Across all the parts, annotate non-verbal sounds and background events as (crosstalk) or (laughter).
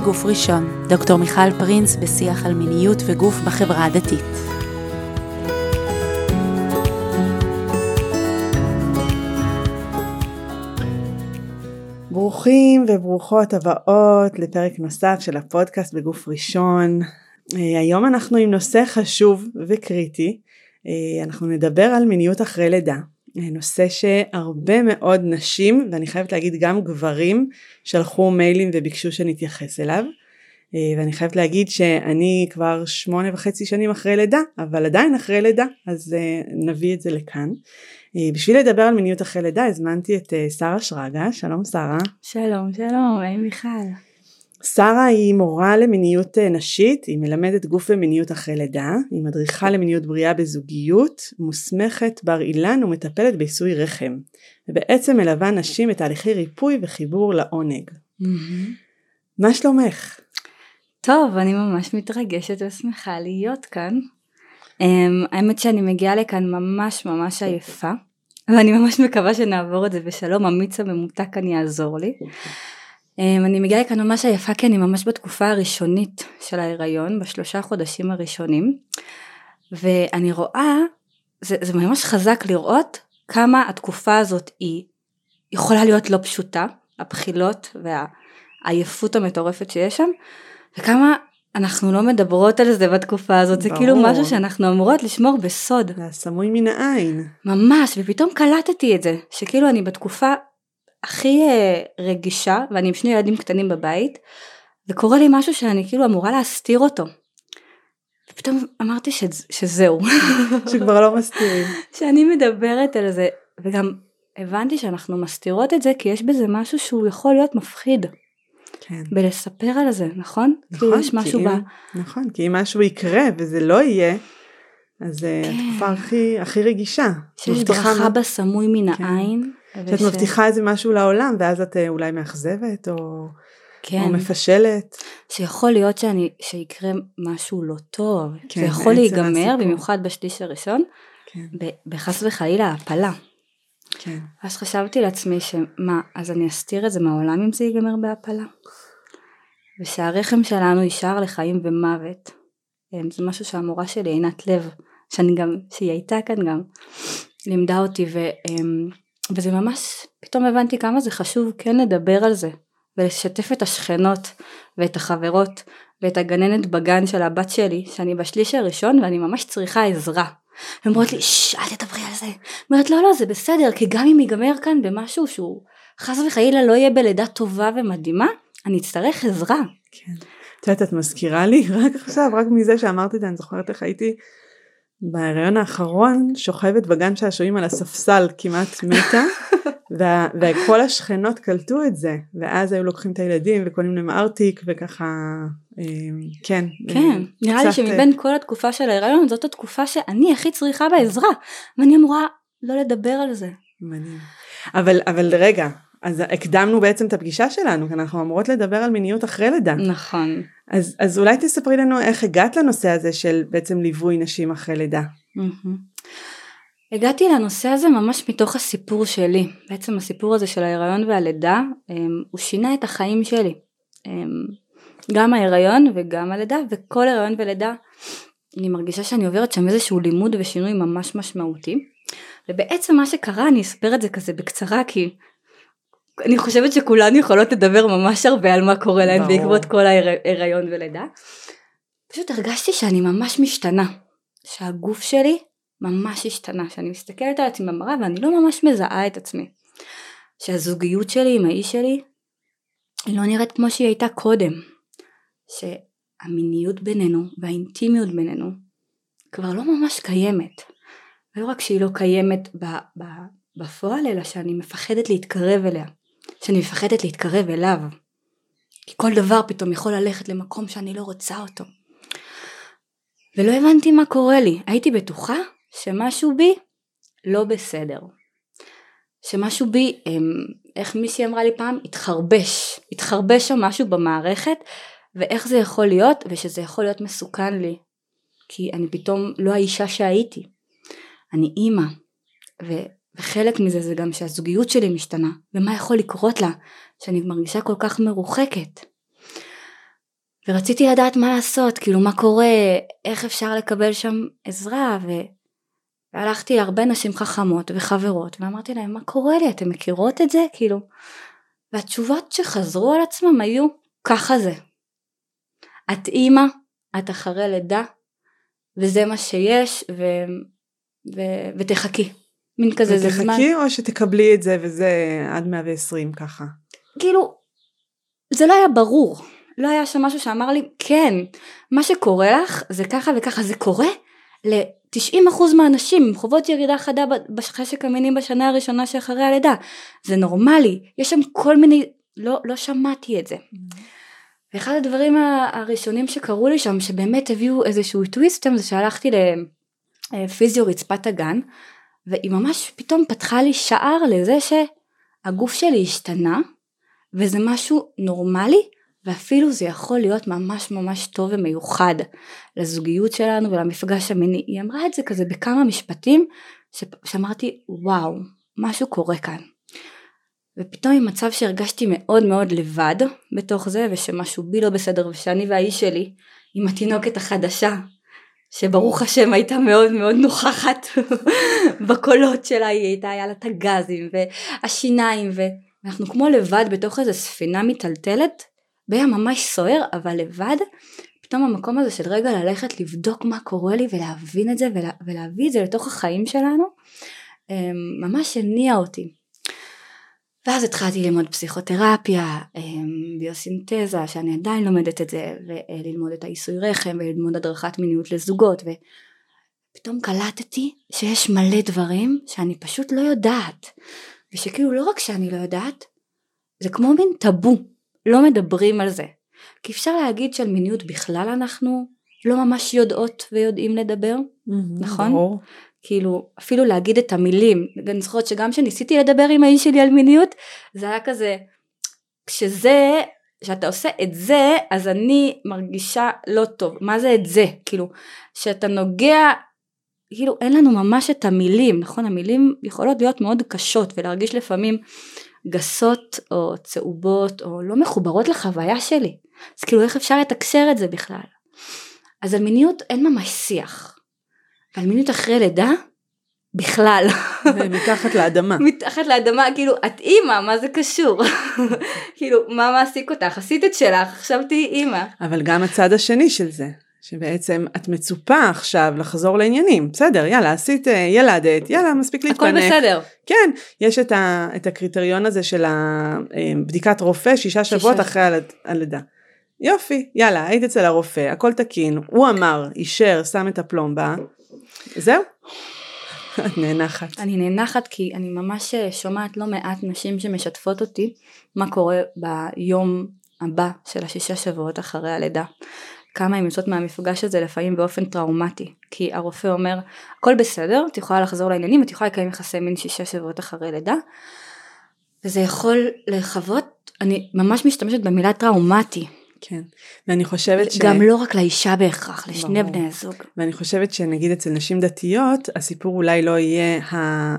בגוף ראשון, דוקטור מיכל פרינס בשיח על מיניות וגוף בחברה הדתית. ברוכים וברוכות הבאות לפרק נוסף של הפודקאסט בגוף ראשון. אה, היום אנחנו עם נושא חשוב וקריטי. אה, אנחנו נדבר על מיניות אחרי לידה. אה, נושא שהרבה מאוד נשים, ואני חייבת להגיד גם גברים, שלחו מיילים וביקשו שנתייחס אליו. ואני חייבת להגיד שאני כבר שמונה וחצי שנים אחרי לידה, אבל עדיין אחרי לידה, אז נביא את זה לכאן. בשביל לדבר על מיניות אחרי לידה הזמנתי את שרה שרגא, שלום שרה. שלום שלום, היי מיכל. שרה היא מורה למיניות אה, נשית, היא מלמדת גוף ומיניות אחרי לידה, היא מדריכה למיניות בריאה בזוגיות, מוסמכת בר אילן ומטפלת בעיסוי רחם, ובעצם מלווה נשים בתהליכי ריפוי וחיבור לעונג. Mm-hmm. מה שלומך? טוב, אני ממש מתרגשת ושמחה להיות כאן. Um, האמת שאני מגיעה לכאן ממש ממש עייפה, ואני ממש מקווה שנעבור את זה בשלום, אמיץ הממותק כאן יעזור לי. אמ, אני מגיעה לכאן ממש עייפה כי אני ממש בתקופה הראשונית של ההיריון, בשלושה חודשים הראשונים, ואני רואה, זה, זה ממש חזק לראות כמה התקופה הזאת היא יכולה להיות לא פשוטה, הבחילות והעייפות המטורפת שיש שם, וכמה אנחנו לא מדברות על זה בתקופה הזאת, ברור. זה כאילו משהו שאנחנו אמורות לשמור בסוד. זה הסמוי מן העין. ממש, ופתאום קלטתי את זה, שכאילו אני בתקופה הכי אה, רגישה ואני עם שני ילדים קטנים בבית וקורה לי משהו שאני כאילו אמורה להסתיר אותו. ופתאום אמרתי ש... שזהו. (laughs) שכבר לא מסתירים. שאני מדברת על זה וגם הבנתי שאנחנו מסתירות את זה כי יש בזה משהו שהוא יכול להיות מפחיד. כן. בלספר על זה, נכון? נכון, כי יש משהו כי אם, ב... נכון, כי אם משהו יקרה וזה לא יהיה, אז אה, כן. התקופה הכי, הכי רגישה. שיש ברכה בסמוי מן כן. העין. שאת. מבטיחה איזה משהו לעולם ואז את אה, אולי מאכזבת או, כן. או מפשלת. שיכול להיות שאני, שיקרה משהו לא טוב, כן, זה יכול להיגמר במיוחד בשליש הראשון, כן. בחס וחלילה הפלה. כן. אז חשבתי לעצמי שמה, אז אני אסתיר את זה מהעולם אם זה ייגמר בהפלה? ושהרחם שלנו יישאר לחיים ומוות. אה, זה משהו שהמורה שלי עינת לב, שאני גם, שהיא הייתה כאן גם, לימדה אותי ו... וזה ממש, פתאום הבנתי כמה זה חשוב כן לדבר על זה ולשתף את השכנות ואת החברות ואת הגננת בגן של הבת שלי שאני בשליש הראשון ואני ממש צריכה עזרה. הן אומרות לי ששש אל תדברי על זה. אומרת לא לא זה בסדר כי גם אם ייגמר כאן במשהו שהוא חס וחלילה לא יהיה בלידה טובה ומדהימה אני אצטרך עזרה. כן. את יודעת את מזכירה לי רק עכשיו רק מזה שאמרת את זה אני זוכרת איך הייתי בהריון האחרון שוכבת בגן שעשועים על הספסל כמעט מתה (laughs) וה, וכל השכנות קלטו את זה ואז היו לוקחים את הילדים וקונים להם ארטיק וככה אה, כן כן נראה לי שמבין כל התקופה של ההריון זאת התקופה שאני הכי צריכה בעזרה ואני אמורה לא לדבר על זה. מדהים. אבל אבל רגע אז הקדמנו בעצם את הפגישה שלנו, כי אנחנו אמורות לדבר על מיניות אחרי לידה. נכון. אז, אז אולי תספרי לנו איך הגעת לנושא הזה של בעצם ליווי נשים אחרי לידה. הגעתי לנושא הזה ממש מתוך הסיפור שלי. בעצם הסיפור הזה של ההיריון והלידה, אמ, הוא שינה את החיים שלי. אמ, גם ההיריון וגם הלידה, וכל הריון ולידה, אני מרגישה שאני עוברת שם איזשהו לימוד ושינוי ממש משמעותי. ובעצם מה שקרה, אני אספר את זה כזה בקצרה, כי אני חושבת שכולן יכולות לדבר ממש הרבה על מה קורה להן בעקבות כל ההיריון ולידה. פשוט הרגשתי שאני ממש משתנה, שהגוף שלי ממש השתנה, שאני מסתכלת על עצמי במראה ואני לא ממש מזהה את עצמי. שהזוגיות שלי עם האיש שלי היא לא נראית כמו שהיא הייתה קודם. שהמיניות בינינו והאינטימיות בינינו כבר לא ממש קיימת. ולא רק שהיא לא קיימת בפועל אלא שאני מפחדת להתקרב אליה. שאני מפחדת להתקרב אליו. כי כל דבר פתאום יכול ללכת למקום שאני לא רוצה אותו. ולא הבנתי מה קורה לי. הייתי בטוחה שמשהו בי לא בסדר. שמשהו בי, אמ, איך מישהי אמרה לי פעם, התחרבש. התחרבש שם משהו במערכת, ואיך זה יכול להיות, ושזה יכול להיות מסוכן לי. כי אני פתאום לא האישה שהייתי. אני אימא. וחלק מזה זה גם שהזוגיות שלי משתנה, ומה יכול לקרות לה, שאני מרגישה כל כך מרוחקת. ורציתי לדעת מה לעשות, כאילו מה קורה, איך אפשר לקבל שם עזרה, ו... והלכתי להרבה נשים חכמות וחברות, ואמרתי להם, מה קורה לי, אתן מכירות את זה? כאילו, והתשובות שחזרו על עצמם היו, ככה זה. את אימא, את אחרי לידה, וזה מה שיש, ו... ו... ותחכי. מין כזה, זה זמן. ותחכי או שתקבלי את זה וזה עד 120 ככה? כאילו, זה לא היה ברור. לא היה שם משהו שאמר לי, כן, מה שקורה לך זה ככה וככה, זה קורה ל-90% מהאנשים עם חובות ירידה חדה בחשק המינים בשנה הראשונה שאחרי הלידה. זה נורמלי, יש שם כל מיני, לא, לא שמעתי את זה. ואחד הדברים הראשונים שקרו לי שם, שבאמת הביאו איזשהו טוויסט שם, זה שהלכתי לפיזיו רצפת הגן, והיא ממש פתאום פתחה לי שער לזה שהגוף שלי השתנה, וזה משהו נורמלי, ואפילו זה יכול להיות ממש ממש טוב ומיוחד לזוגיות שלנו ולמפגש המיני. היא אמרה את זה כזה בכמה משפטים שאמרתי וואו, משהו קורה כאן. ופתאום עם מצב שהרגשתי מאוד מאוד לבד בתוך זה ושמשהו בי לא בסדר ושאני והאיש שלי עם התינוקת החדשה שברוך השם הייתה מאוד מאוד נוכחת (laughs) בקולות שלה, היא הייתה, היה לה את הגזים והשיניים ואנחנו כמו לבד בתוך איזה ספינה מיטלטלת והיה ממש סוער אבל לבד פתאום המקום הזה של רגע ללכת לבדוק מה קורה לי ולהבין את זה ולה, ולהביא את זה לתוך החיים שלנו אמ, ממש הניע אותי ואז התחלתי ללמוד פסיכותרפיה, אמ, ביוסינתזה, שאני עדיין לומדת את זה, וללמוד את העיסוי רחם, וללמוד הדרכת מיניות לזוגות, ופתאום קלטתי שיש מלא דברים שאני פשוט לא יודעת, ושכאילו לא רק שאני לא יודעת, זה כמו מין טאבו, לא מדברים על זה. כי אפשר להגיד שעל מיניות בכלל אנחנו לא ממש יודעות ויודעים לדבר, mm-hmm, נכון? ברור. כאילו אפילו להגיד את המילים, אני זוכרת שגם כשניסיתי לדבר עם האיש שלי על מיניות זה היה כזה כשזה כשאתה עושה את זה אז אני מרגישה לא טוב. מה זה את זה? כאילו שאתה נוגע כאילו אין לנו ממש את המילים נכון? המילים יכולות להיות מאוד קשות ולהרגיש לפעמים גסות או צהובות או לא מחוברות לחוויה שלי. אז כאילו איך אפשר לתקשר את זה בכלל? אז על מיניות אין ממש שיח על מיניות אחרי לידה בכלל. מתחת לאדמה. (laughs) מתחת לאדמה, כאילו, את אימא, מה זה קשור? (laughs) כאילו, מה מעסיק אותך? עשית את שלך, עכשיו תהיי אימא. אבל גם הצד השני של זה, שבעצם את מצופה עכשיו לחזור לעניינים. בסדר, יאללה, עשית, אה, ילדת, יאללה, מספיק להתפנק. הכל בסדר. כן, יש את, ה, את הקריטריון הזה של אה, רופא שישה שבועות אחרי הלידה. יופי, יאללה, היית אצל הרופא, הכל תקין, הוא אמר, אישר, שם את הפלומבה, זהו. את (laughs) נאנחת. אני נאנחת כי אני ממש אה, שומעת לא מעט נשים שמשתפות אותי מה קורה ביום הבא של השישה שבועות אחרי הלידה. כמה הן יוצאות מהמפגש הזה לפעמים באופן טראומטי כי הרופא אומר הכל בסדר את יכולה לחזור לעניינים את יכולה לקיים יחסי מין שישה שבועות אחרי לידה וזה יכול לחוות אני ממש משתמשת במילה טראומטי כן, ואני חושבת ש... גם לא רק לאישה בהכרח, לשני ברור. בני הזוג. ואני חושבת שנגיד אצל נשים דתיות, הסיפור אולי לא יהיה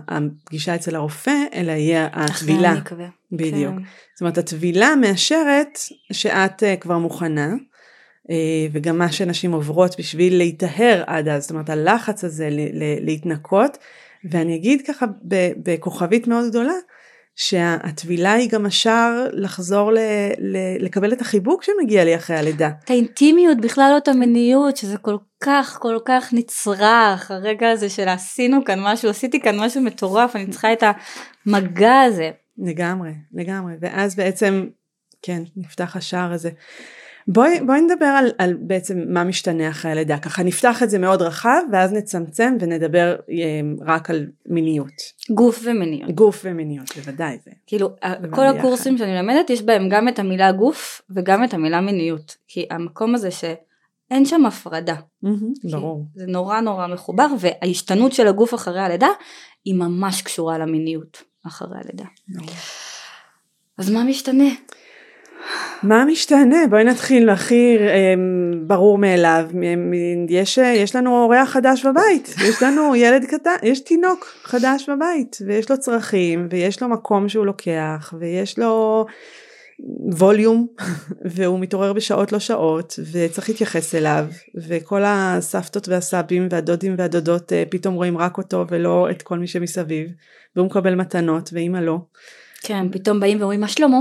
הפגישה אצל הרופא, אלא יהיה הטבילה. אחרי המקווה. בדיוק. כן. זאת אומרת, הטבילה מאשרת שאת uh, כבר מוכנה, uh, וגם מה שנשים עוברות בשביל להיטהר עד אז, זאת אומרת, הלחץ הזה להתנקות, ואני אגיד ככה בכוכבית מאוד גדולה, שהטבילה היא גם השער לחזור ל, ל, לקבל את החיבוק שמגיע לי אחרי הלידה. את האינטימיות, בכלל לא את המיניות, שזה כל כך כל כך נצרך, הרגע הזה של עשינו כאן משהו, עשיתי כאן משהו מטורף, אני צריכה את המגע הזה. לגמרי, לגמרי, ואז בעצם, כן, נפתח השער הזה. בואי, בואי נדבר על, על בעצם מה משתנה אחרי הלידה, ככה נפתח את זה מאוד רחב ואז נצמצם ונדבר אה, רק על מיניות. גוף ומיניות. גוף ומיניות, בוודאי. זה כאילו כל ביחד. הקורסים שאני למדת יש בהם גם את המילה גוף וגם את המילה מיניות, כי המקום הזה שאין שם הפרדה. Mm-hmm, ברור. זה נורא נורא מחובר וההשתנות של הגוף אחרי הלידה היא ממש קשורה למיניות אחרי הלידה. אז מה משתנה? מה משתנה? בואי נתחיל הכי אמ, ברור מאליו, יש, יש לנו אורח חדש בבית, יש לנו ילד קטן, יש תינוק חדש בבית ויש לו צרכים ויש לו מקום שהוא לוקח ויש לו ווליום (laughs) והוא מתעורר בשעות לא שעות וצריך להתייחס אליו וכל הסבתות והסבים והדודים והדודות אה, פתאום רואים רק אותו ולא את כל מי שמסביב והוא מקבל מתנות ואימא לא. כן, פתאום באים ואומרים מה שלמה?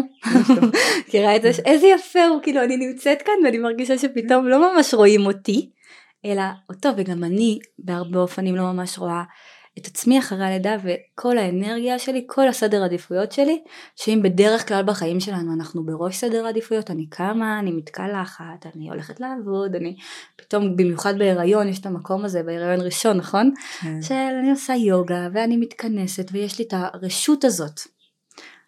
מכירה את זה? איזה יפה הוא, כאילו אני נמצאת כאן ואני מרגישה שפתאום לא ממש רואים אותי, אלא אותו וגם אני בהרבה אופנים לא ממש רואה את עצמי אחרי הלידה וכל האנרגיה שלי, כל הסדר עדיפויות שלי, שאם בדרך כלל בחיים שלנו אנחנו בראש סדר עדיפויות, אני קמה, אני מתקלחת, אני הולכת לעבוד, אני פתאום במיוחד בהיריון, יש את המקום הזה בהיריון ראשון, נכון? כן. שאני עושה יוגה ואני מתכנסת ויש לי את הרשות הזאת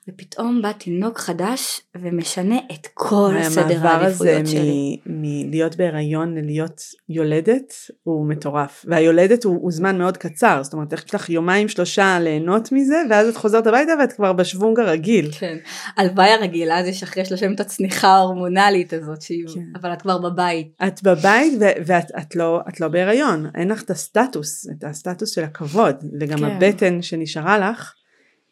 ופתאום בא תינוק חדש ומשנה את כל סדר העדיפויות שלי. המעבר הזה מלהיות בהיריון ללהיות יולדת הוא מטורף והיולדת הוא, הוא זמן מאוד קצר זאת אומרת יש לך יומיים שלושה ליהנות מזה ואז את חוזרת הביתה ואת כבר בשוונג הרגיל. כן, הלוואי הרגילה זה שאחרי שלושים את הצניחה ההורמונלית הזאת שהיא, כן. אבל את כבר בבית. את בבית ו- ואת את לא, את לא בהיריון אין לך את הסטטוס את הסטטוס של הכבוד וגם כן. הבטן שנשארה לך.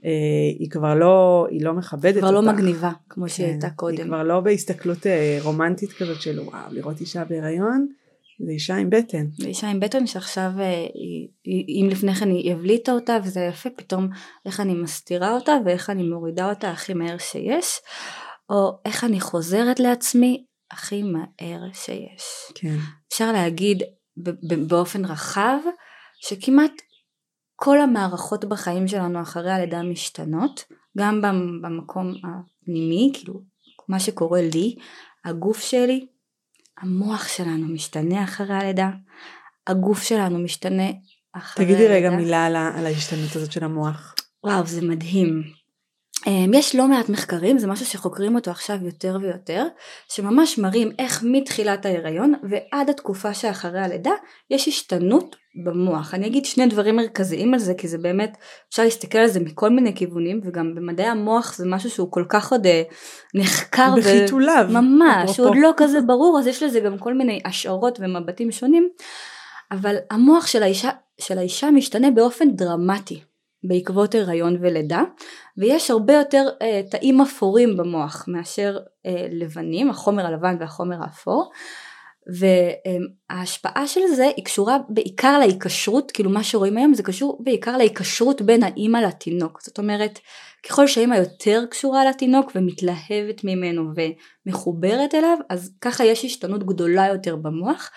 אה, היא כבר לא, היא לא מכבדת לא אותך. כבר לא מגניבה כמו כן, שהיא הייתה קודם. היא כבר לא בהסתכלות אה, רומנטית כזאת של וואו לראות אישה בהיריון זה אישה עם בטן. זה אישה עם בטן שעכשיו אה, אם לפני כן היא הבליטה אותה וזה יפה פתאום איך אני מסתירה אותה ואיך אני מורידה אותה הכי מהר שיש או איך אני חוזרת לעצמי הכי מהר שיש. כן. אפשר להגיד באופן רחב שכמעט כל המערכות בחיים שלנו אחרי הלידה משתנות, גם במקום הפנימי, כאילו מה שקורה לי, הגוף שלי, המוח שלנו משתנה אחרי הלידה, הגוף שלנו משתנה אחרי תגידי הלידה. תגידי רגע מילה על, על ההשתנות הזאת של המוח. וואו זה מדהים. אמ, יש לא מעט מחקרים, זה משהו שחוקרים אותו עכשיו יותר ויותר, שממש מראים איך מתחילת ההיריון ועד התקופה שאחרי הלידה יש השתנות במוח. אני אגיד שני דברים מרכזיים על זה כי זה באמת אפשר להסתכל על זה מכל מיני כיוונים וגם במדעי המוח זה משהו שהוא כל כך עוד אה, נחקר. בחיתוליו. ממש, הוא עוד לא כזה ברור אז יש לזה גם כל מיני השערות ומבטים שונים אבל המוח של האישה, של האישה משתנה באופן דרמטי. בעקבות הריון ולידה ויש הרבה יותר אה, תאים אפורים במוח מאשר אה, לבנים, החומר הלבן והחומר האפור וההשפעה של זה היא קשורה בעיקר להיקשרות, כאילו מה שרואים היום זה קשור בעיקר להיקשרות בין האימא לתינוק, זאת אומרת ככל שהאימא יותר קשורה לתינוק ומתלהבת ממנו ומחוברת אליו אז ככה יש השתנות גדולה יותר במוח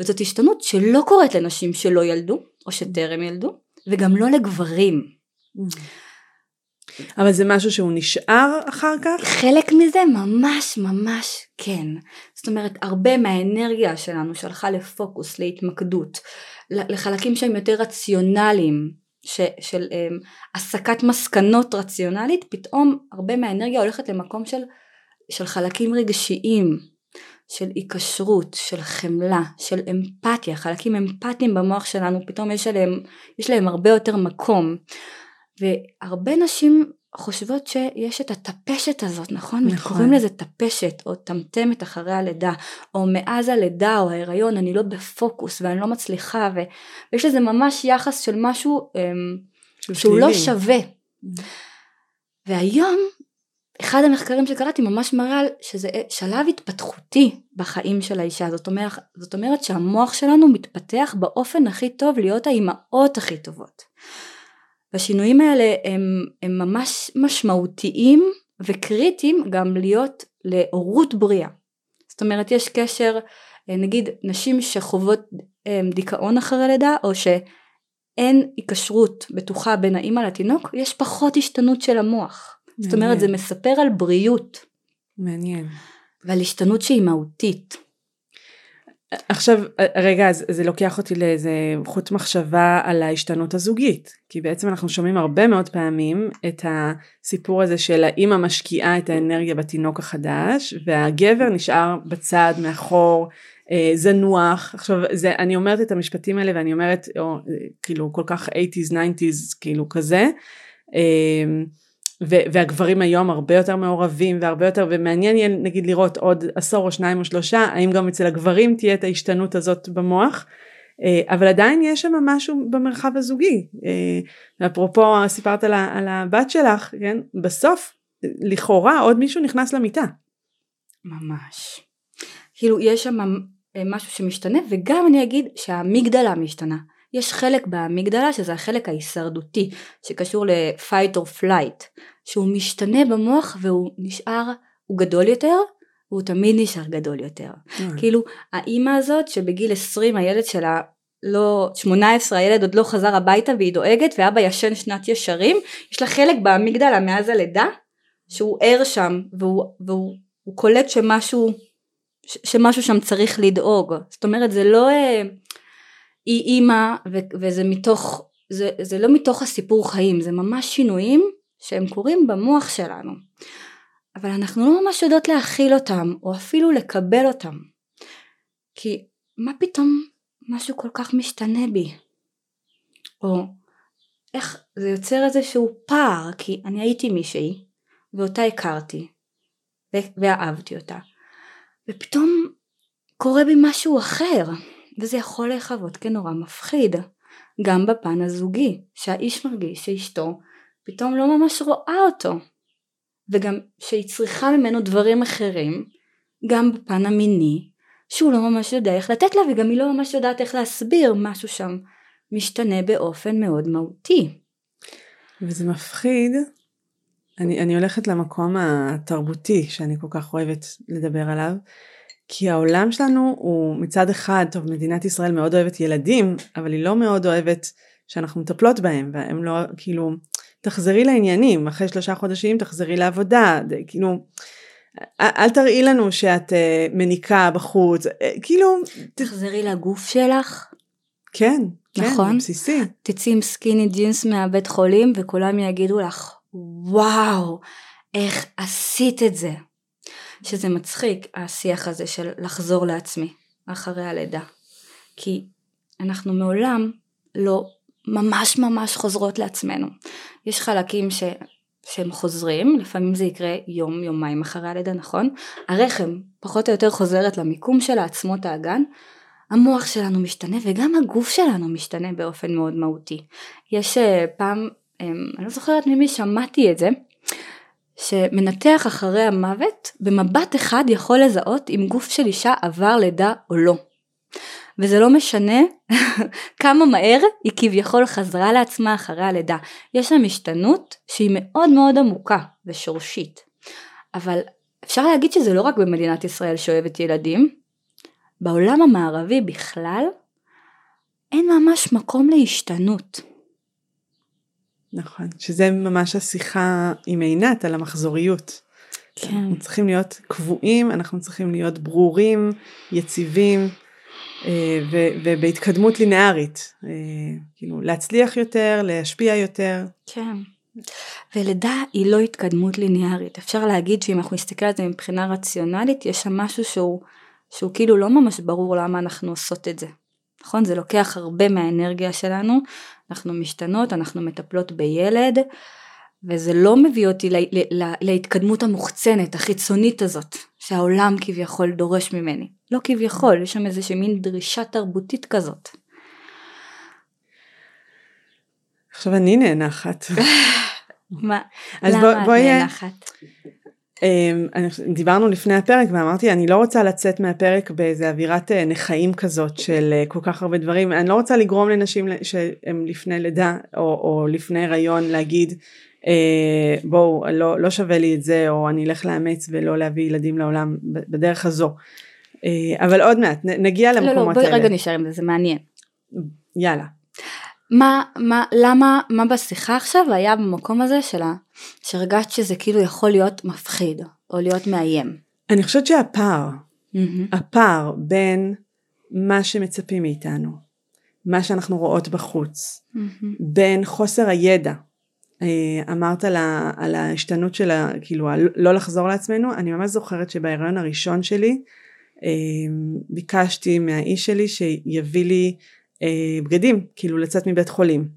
וזאת השתנות שלא קורית לנשים שלא ילדו או שטרם ילדו וגם לא לגברים. אבל זה משהו שהוא נשאר אחר כך? חלק מזה ממש ממש כן. זאת אומרת הרבה מהאנרגיה שלנו שהלכה לפוקוס, להתמקדות, לחלקים שהם יותר רציונליים, ש, של um, הסקת מסקנות רציונלית, פתאום הרבה מהאנרגיה הולכת למקום של, של חלקים רגשיים, של היקשרות, של חמלה, של אמפתיה, חלקים אמפתיים במוח שלנו פתאום יש להם, יש להם הרבה יותר מקום והרבה נשים חושבות שיש את הטפשת הזאת, נכון? נכון. קוראים לזה טפשת או טמטמת אחרי הלידה, או מאז הלידה או ההיריון אני לא בפוקוס ואני לא מצליחה, ו... ויש לזה ממש יחס של משהו אמ, שהוא לא שווה. Mm. והיום אחד המחקרים שקראתי ממש מראה שזה שלב התפתחותי בחיים של האישה, זאת אומרת, זאת אומרת שהמוח שלנו מתפתח באופן הכי טוב להיות האימהות הכי טובות. והשינויים האלה הם, הם ממש משמעותיים וקריטיים גם להיות להורות בריאה. זאת אומרת יש קשר נגיד נשים שחוות דיכאון אחרי לידה או שאין היקשרות בטוחה בין האימא לתינוק יש פחות השתנות של המוח. מעניין. זאת אומרת זה מספר על בריאות. מעניין. ועל השתנות שהיא מהותית. עכשיו רגע אז זה לוקח אותי לאיזה חוט מחשבה על ההשתנות הזוגית כי בעצם אנחנו שומעים הרבה מאוד פעמים את הסיפור הזה של האימא משקיעה את האנרגיה בתינוק החדש והגבר נשאר בצד מאחור אה, זנוח עכשיו זה אני אומרת את המשפטים האלה ואני אומרת או, כאילו כל כך 80's 90's כאילו כזה אה, והגברים היום הרבה יותר מעורבים והרבה יותר ומעניין יהיה נגיד לראות עוד עשור או שניים או שלושה האם גם אצל הגברים תהיה את ההשתנות הזאת במוח אה, אבל עדיין יש שם משהו במרחב הזוגי אה, אפרופו סיפרת על, על הבת שלך כן בסוף לכאורה עוד מישהו נכנס למיטה. ממש. כאילו יש שם אה, משהו שמשתנה וגם אני אגיד שהאמיגדלה משתנה. יש חלק באמיגדלה שזה החלק ההישרדותי שקשור ל-fight or flight שהוא משתנה במוח והוא נשאר, הוא גדול יותר והוא תמיד נשאר גדול יותר. Mm. כאילו האימא הזאת שבגיל 20 הילד שלה לא 18 הילד עוד לא חזר הביתה והיא דואגת ואבא ישן שנת ישרים יש לה חלק באמיגדלה מאז הלידה שהוא ער שם והוא, והוא קולט שמשהו שמשהו שם צריך לדאוג זאת אומרת זה לא אה, היא אימא וזה מתוך זה, זה לא מתוך הסיפור חיים זה ממש שינויים שהם קורים במוח שלנו. אבל אנחנו לא ממש יודעות להכיל אותם או אפילו לקבל אותם. כי מה פתאום משהו כל כך משתנה בי? או איך זה יוצר איזשהו פער? כי אני הייתי מישהי ואותה הכרתי ואהבתי אותה. ופתאום קורה בי משהו אחר וזה יכול להיחוות כנורא מפחיד. גם בפן הזוגי שהאיש מרגיש שאשתו פתאום לא ממש רואה אותו. וגם שהיא צריכה ממנו דברים אחרים גם בפן המיני שהוא לא ממש יודע איך לתת לה וגם היא לא ממש יודעת איך להסביר משהו שם משתנה באופן מאוד מהותי. וזה מפחיד. אני, אני הולכת למקום התרבותי שאני כל כך אוהבת לדבר עליו, כי העולם שלנו הוא מצד אחד, טוב מדינת ישראל מאוד אוהבת ילדים, אבל היא לא מאוד אוהבת שאנחנו מטפלות בהם, והם לא, כאילו, תחזרי לעניינים, אחרי שלושה חודשים תחזרי לעבודה, כאילו, אל תראי לנו שאת uh, מניקה בחוץ, uh, כאילו... תחזרי לגוף שלך. כן, כן, נכון? בסיסי. תצאי עם סקיני ג'ינס מהבית חולים וכולם יגידו לך, וואו, איך עשית את זה. שזה מצחיק השיח הזה של לחזור לעצמי אחרי הלידה. כי אנחנו מעולם לא ממש ממש חוזרות לעצמנו. יש חלקים ש... שהם חוזרים, לפעמים זה יקרה יום יומיים אחרי הלידה נכון? הרחם פחות או יותר חוזרת למיקום של עצמות האגן, המוח שלנו משתנה וגם הגוף שלנו משתנה באופן מאוד מהותי. יש אה, פעם אמ, אני לא זוכרת ממי שמעתי את זה, שמנתח אחרי המוות במבט אחד יכול לזהות אם גוף של אישה עבר לידה או לא. וזה לא משנה (laughs) כמה מהר היא כביכול חזרה לעצמה אחרי הלידה. יש שם השתנות שהיא מאוד מאוד עמוקה ושורשית. אבל אפשר להגיד שזה לא רק במדינת ישראל שאוהבת ילדים, בעולם המערבי בכלל אין ממש מקום להשתנות. נכון, שזה ממש השיחה עם עינת על המחזוריות. כן. אנחנו צריכים להיות קבועים, אנחנו צריכים להיות ברורים, יציבים, אה, ובהתקדמות לינארית. אה, כאילו, להצליח יותר, להשפיע יותר. כן. ולידה היא לא התקדמות ליניארית. אפשר להגיד שאם אנחנו נסתכל על זה מבחינה רציונלית, יש שם משהו שהוא, שהוא כאילו לא ממש ברור למה אנחנו עושות את זה. נכון? זה לוקח הרבה מהאנרגיה שלנו, אנחנו משתנות, אנחנו מטפלות בילד, וזה לא מביא אותי לה, לה, להתקדמות המוחצנת, החיצונית הזאת, שהעולם כביכול דורש ממני. לא כביכול, יש שם איזושהי מין דרישה תרבותית כזאת. עכשיו אני נאנחת. (laughs) מה? למה את נאנחת? אמ, דיברנו לפני הפרק ואמרתי אני לא רוצה לצאת מהפרק באיזה אווירת אה, נכאים כזאת של אה, כל כך הרבה דברים אני לא רוצה לגרום לנשים שהם לפני לידה או, או לפני הריון להגיד אה, בואו לא, לא שווה לי את זה או אני אלך לאמץ ולא להביא ילדים לעולם בדרך הזו אבל עוד מעט נגיע למקומות האלה. לא לא בואי רגע נשאר עם זה זה מעניין. יאללה. מה, מה, למה, מה בשיחה עכשיו היה במקום הזה שלה, שהרגשת שזה כאילו יכול להיות מפחיד, או להיות מאיים? אני חושבת שהפער, mm-hmm. הפער בין מה שמצפים מאיתנו, מה שאנחנו רואות בחוץ, mm-hmm. בין חוסר הידע, אה, אמרת על, ה, על ההשתנות של ה... כאילו לא לחזור לעצמנו, אני ממש זוכרת שבהיריון הראשון שלי, אה, ביקשתי מהאיש שלי שיביא לי אה, בגדים, כאילו לצאת מבית חולים.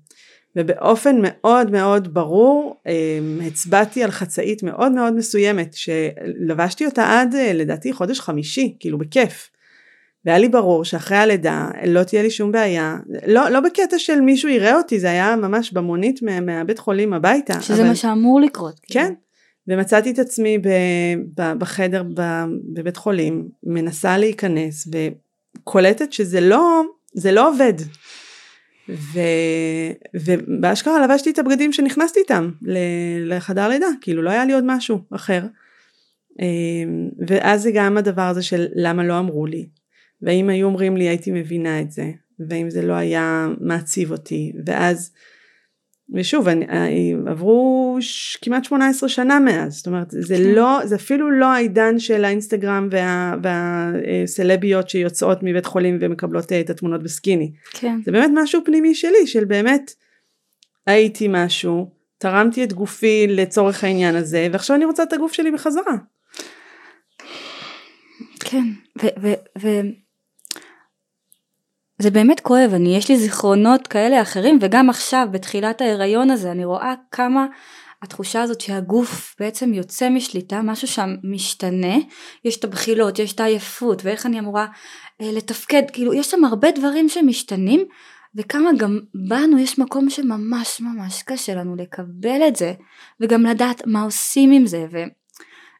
ובאופן מאוד מאוד ברור אה, הצבעתי על חצאית מאוד מאוד מסוימת שלבשתי אותה עד אה, לדעתי חודש חמישי, כאילו בכיף. והיה לי ברור שאחרי הלידה לא תהיה לי שום בעיה, לא, לא בקטע של מישהו יראה אותי, זה היה ממש במונית מהבית חולים הביתה. שזה אבל... מה שאמור לקרות. כן, ומצאתי את עצמי ב, ב, בחדר ב, בבית חולים, מנסה להיכנס וקולטת שזה לא, זה לא עובד. ו, ובאשכרה לבשתי את הבגדים שנכנסתי איתם לחדר לידה, כאילו לא היה לי עוד משהו אחר. אמ, ואז זה גם הדבר הזה של למה לא אמרו לי, ואם היו אומרים לי הייתי מבינה את זה, ואם זה לא היה מעציב אותי, ואז ושוב, אני, אה, עברו ש, כמעט 18 שנה מאז, זאת אומרת, זה כן. לא, זה אפילו לא העידן של האינסטגרם וה, והסלביות שיוצאות מבית חולים ומקבלות אה, את התמונות בסקיני. כן. זה באמת משהו פנימי שלי, של באמת, הייתי משהו, תרמתי את גופי לצורך העניין הזה, ועכשיו אני רוצה את הגוף שלי בחזרה. כן, ו... זה באמת כואב, אני, יש לי זיכרונות כאלה אחרים וגם עכשיו בתחילת ההיריון הזה אני רואה כמה התחושה הזאת שהגוף בעצם יוצא משליטה, משהו שם משתנה, יש את הבחילות, יש את העייפות ואיך אני אמורה אה, לתפקד, כאילו יש שם הרבה דברים שמשתנים וכמה גם בנו יש מקום שממש ממש קשה לנו לקבל את זה וגם לדעת מה עושים עם זה ו,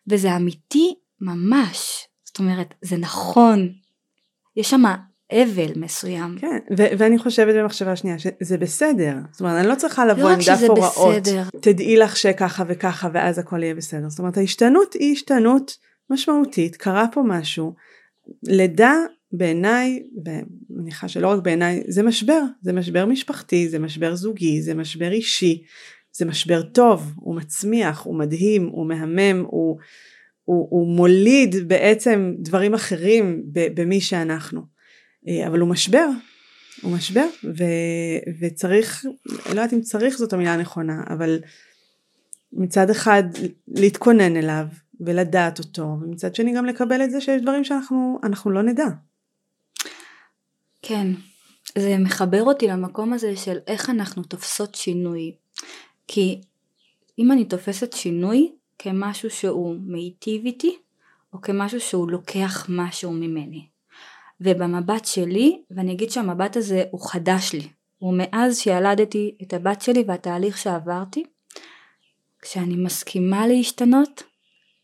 וזה אמיתי ממש, זאת אומרת זה נכון, יש שם אבל מסוים. כן, ו- ואני חושבת במחשבה שנייה שזה בסדר. זאת אומרת, אני לא צריכה לבוא לא עם דף הוראות. בסדר. תדעי לך שככה וככה ואז הכל יהיה בסדר. זאת אומרת, ההשתנות היא השתנות משמעותית, קרה פה משהו. לידה בעיניי, ומניחה שלא רק בעיניי, זה משבר. זה משבר משפחתי, זה משבר זוגי, זה משבר אישי, זה משבר טוב, הוא מצמיח, הוא מדהים, הוא מהמם, הוא, הוא, הוא מוליד בעצם דברים אחרים במי שאנחנו. אה, אבל הוא משבר, הוא משבר, ו, וצריך, לא יודעת אם צריך זאת המילה הנכונה, אבל מצד אחד להתכונן אליו ולדעת אותו, ומצד שני גם לקבל את זה שיש דברים שאנחנו לא נדע. כן, זה מחבר אותי למקום הזה של איך אנחנו תופסות שינוי. כי אם אני תופסת שינוי כמשהו שהוא מיטיב איתי, או כמשהו שהוא לוקח משהו ממני. ובמבט שלי, ואני אגיד שהמבט הזה הוא חדש לי, הוא מאז שילדתי את הבת שלי והתהליך שעברתי, כשאני מסכימה להשתנות,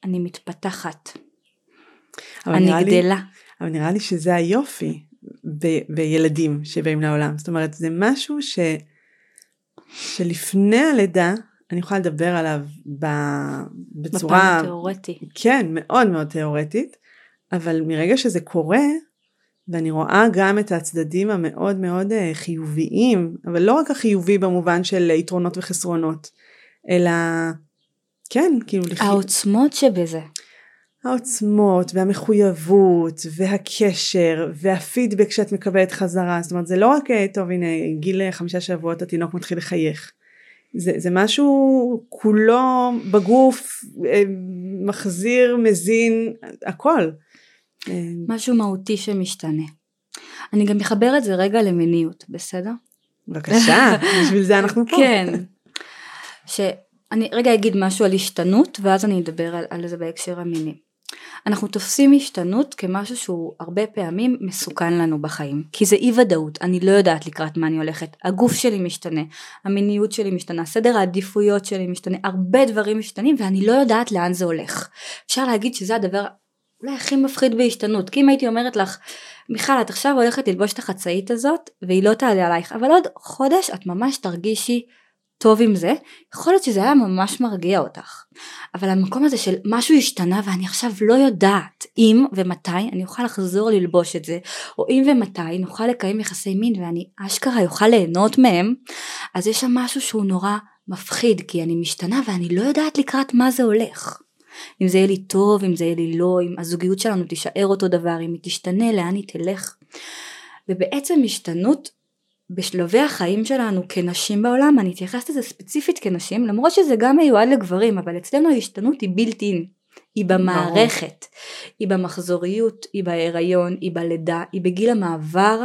אני מתפתחת. אני גדלה. לי, אבל נראה לי שזה היופי ב- בילדים שבאים לעולם. זאת אומרת, זה משהו ש... שלפני הלידה, אני יכולה לדבר עליו ב... בצורה... בפן תיאורטי. כן, מאוד מאוד תיאורטית, אבל מרגע שזה קורה, ואני רואה גם את הצדדים המאוד מאוד אה, חיוביים, אבל לא רק החיובי במובן של יתרונות וחסרונות, אלא כן, כאילו... העוצמות שבזה. העוצמות והמחויבות והקשר והפידבק שאת מקבלת חזרה, זאת אומרת זה לא רק אה, טוב הנה גיל חמישה שבועות התינוק מתחיל לחייך, זה, זה משהו כולו בגוף, אה, מחזיר, מזין, הכל. משהו מהותי שמשתנה. אני גם אחבר את זה רגע למיניות, בסדר? בבקשה, (laughs) בשביל זה אנחנו פה. כן. שאני רגע אגיד משהו על השתנות ואז אני אדבר על, על זה בהקשר המיני. אנחנו תופסים השתנות כמשהו שהוא הרבה פעמים מסוכן לנו בחיים כי זה אי ודאות אני לא יודעת לקראת מה אני הולכת הגוף שלי משתנה המיניות שלי משתנה סדר העדיפויות שלי משתנה הרבה דברים משתנים ואני לא יודעת לאן זה הולך אפשר להגיד שזה הדבר אולי הכי מפחיד בהשתנות. כי אם הייתי אומרת לך מיכל את עכשיו הולכת ללבוש את החצאית הזאת והיא לא תעלה עלייך אבל עוד חודש את ממש תרגישי טוב עם זה יכול להיות שזה היה ממש מרגיע אותך. אבל המקום הזה של משהו השתנה ואני עכשיו לא יודעת אם ומתי אני אוכל לחזור ללבוש את זה או אם ומתי נוכל לקיים יחסי מין ואני אשכרה אוכל ליהנות מהם אז יש שם משהו שהוא נורא מפחיד כי אני משתנה ואני לא יודעת לקראת מה זה הולך אם זה יהיה לי טוב, אם זה יהיה לי לא, אם הזוגיות שלנו תישאר אותו דבר, אם היא תשתנה, לאן היא תלך. ובעצם השתנות בשלבי החיים שלנו כנשים בעולם, אני אתייחס לזה ספציפית כנשים, למרות שזה גם מיועד לגברים, אבל אצלנו ההשתנות היא בלתי אין. היא במערכת, היא במחזוריות, היא בהיריון, היא בלידה, היא בגיל המעבר,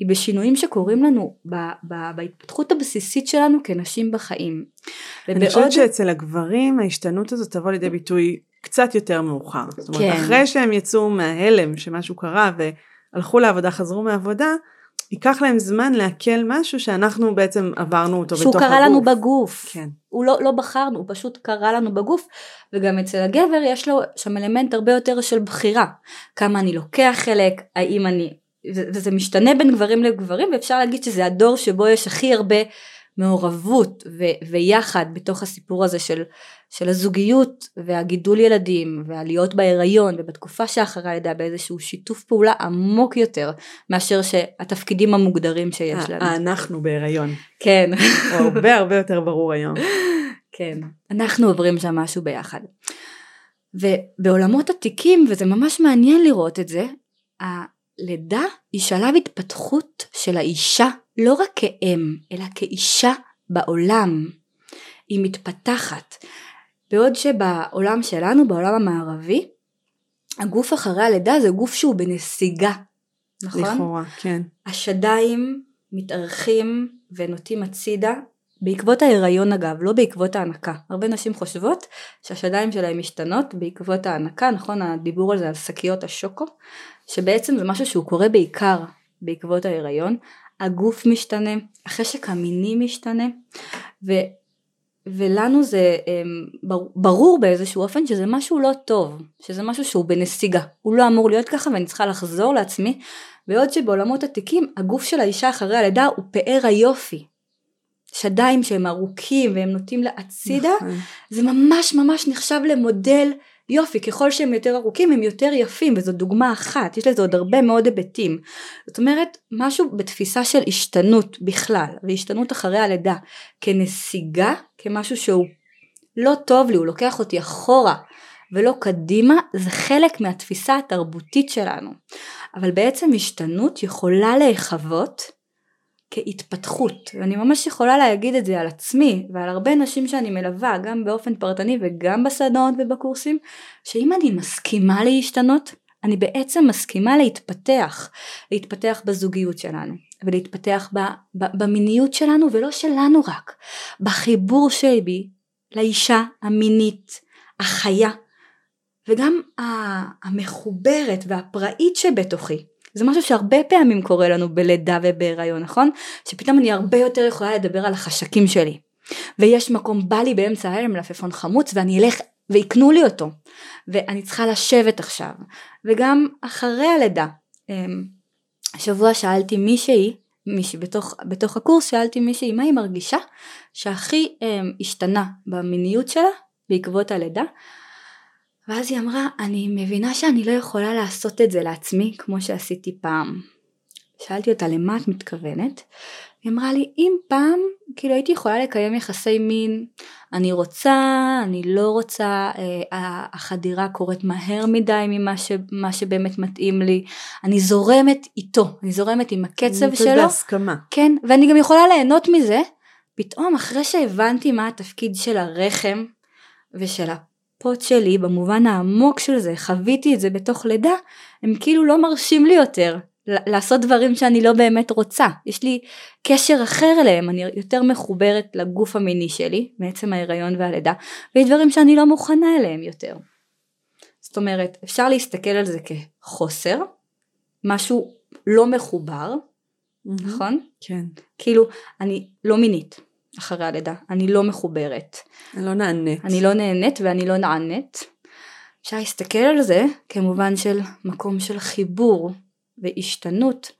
היא בשינויים שקורים לנו ב, ב, בהתפתחות הבסיסית שלנו כנשים בחיים. אני חושבת שאצל הגברים ההשתנות הזאת תבוא לידי ביטוי קצת יותר מאוחר. זאת אומרת, כן. אחרי שהם יצאו מההלם שמשהו קרה והלכו לעבודה, חזרו מעבודה, ייקח להם זמן לעכל משהו שאנחנו בעצם עברנו אותו בתוך הגוף. שהוא קרה לנו בגוף. כן. הוא לא, לא בחרנו, הוא פשוט קרה לנו בגוף, וגם אצל הגבר יש לו שם אלמנט הרבה יותר של בחירה. כמה אני לוקח חלק, האם אני... וזה משתנה בין גברים לגברים, ואפשר להגיד שזה הדור שבו יש הכי הרבה מעורבות ו- ויחד בתוך הסיפור הזה של, של הזוגיות והגידול ילדים והלהיות בהיריון ובתקופה שאחרי הלידה באיזשהו שיתוף פעולה עמוק יותר מאשר שהתפקידים המוגדרים שיש לנו. אנחנו בהיריון. כן. הוא הרבה הרבה יותר ברור היום. (laughs) כן, אנחנו עוברים שם משהו ביחד. ובעולמות עתיקים, וזה ממש מעניין לראות את זה, הלידה היא שלב התפתחות של האישה לא רק כאם, אלא כאישה בעולם. היא מתפתחת. בעוד שבעולם שלנו, בעולם המערבי, הגוף אחרי הלידה זה גוף שהוא בנסיגה, נכון? לכאורה, כן. השדיים מתארחים ונוטים הצידה, בעקבות ההיריון אגב, לא בעקבות ההנקה. הרבה נשים חושבות שהשדיים שלהם משתנות בעקבות ההנקה, נכון? הדיבור על זה על שקיות השוקו, שבעצם זה משהו שהוא קורה בעיקר בעקבות ההיריון. הגוף משתנה, החשק המיני משתנה, ו, ולנו זה um, ברור באיזשהו אופן שזה משהו לא טוב, שזה משהו שהוא בנסיגה, הוא לא אמור להיות ככה ואני צריכה לחזור לעצמי, בעוד שבעולמות עתיקים הגוף של האישה אחרי הלידה הוא פאר היופי. שדיים שהם ארוכים והם נוטים להצידה, נכון. זה ממש ממש נחשב למודל יופי, ככל שהם יותר ארוכים הם יותר יפים וזו דוגמה אחת, יש לזה עוד הרבה מאוד היבטים. זאת אומרת, משהו בתפיסה של השתנות בכלל, והשתנות אחרי הלידה כנסיגה, כמשהו שהוא לא טוב לי, הוא לוקח אותי אחורה ולא קדימה, זה חלק מהתפיסה התרבותית שלנו. אבל בעצם השתנות יכולה להיחוות כהתפתחות. ואני ממש יכולה להגיד את זה על עצמי ועל הרבה נשים שאני מלווה גם באופן פרטני וגם בסדנאות ובקורסים שאם אני מסכימה להשתנות אני בעצם מסכימה להתפתח להתפתח בזוגיות שלנו ולהתפתח ב, ב, במיניות שלנו ולא שלנו רק בחיבור שלי לאישה המינית החיה וגם המחוברת והפראית שבתוכי זה משהו שהרבה פעמים קורה לנו בלידה ובהיריון, נכון? שפתאום אני הרבה יותר יכולה לדבר על החשקים שלי. ויש מקום, בא לי באמצע הלילה מלפפון חמוץ ואני אלך ויקנו לי אותו. ואני צריכה לשבת עכשיו. וגם אחרי הלידה. אמ, השבוע שאלתי מישהי, מישהי בתוך, בתוך הקורס שאלתי מישהי מה היא מרגישה שהכי אמ, השתנה במיניות שלה בעקבות הלידה ואז היא אמרה, אני מבינה שאני לא יכולה לעשות את זה לעצמי כמו שעשיתי פעם. שאלתי אותה למה את מתכוונת? היא אמרה לי, אם פעם, כאילו הייתי יכולה לקיים יחסי מין, אני רוצה, אני לא רוצה, אה, החדירה קורית מהר מדי ממה ש, שבאמת מתאים לי, אני זורמת איתו, אני זורמת עם הקצב שלו. בהסכמה. כן, ואני גם יכולה ליהנות מזה, פתאום אחרי שהבנתי מה התפקיד של הרחם ושל הפוט שלי במובן העמוק של זה, חוויתי את זה בתוך לידה, הם כאילו לא מרשים לי יותר לעשות דברים שאני לא באמת רוצה. יש לי קשר אחר אליהם, אני יותר מחוברת לגוף המיני שלי, מעצם ההיריון והלידה, ויש דברים שאני לא מוכנה אליהם יותר. זאת אומרת, אפשר להסתכל על זה כחוסר, משהו לא מחובר, mm-hmm. נכון? כן. כאילו, אני לא מינית. אחרי הלידה, אני לא מחוברת. אני לא נענית. אני לא נהנית ואני לא נענית. אפשר להסתכל על זה כמובן של מקום של חיבור והשתנות.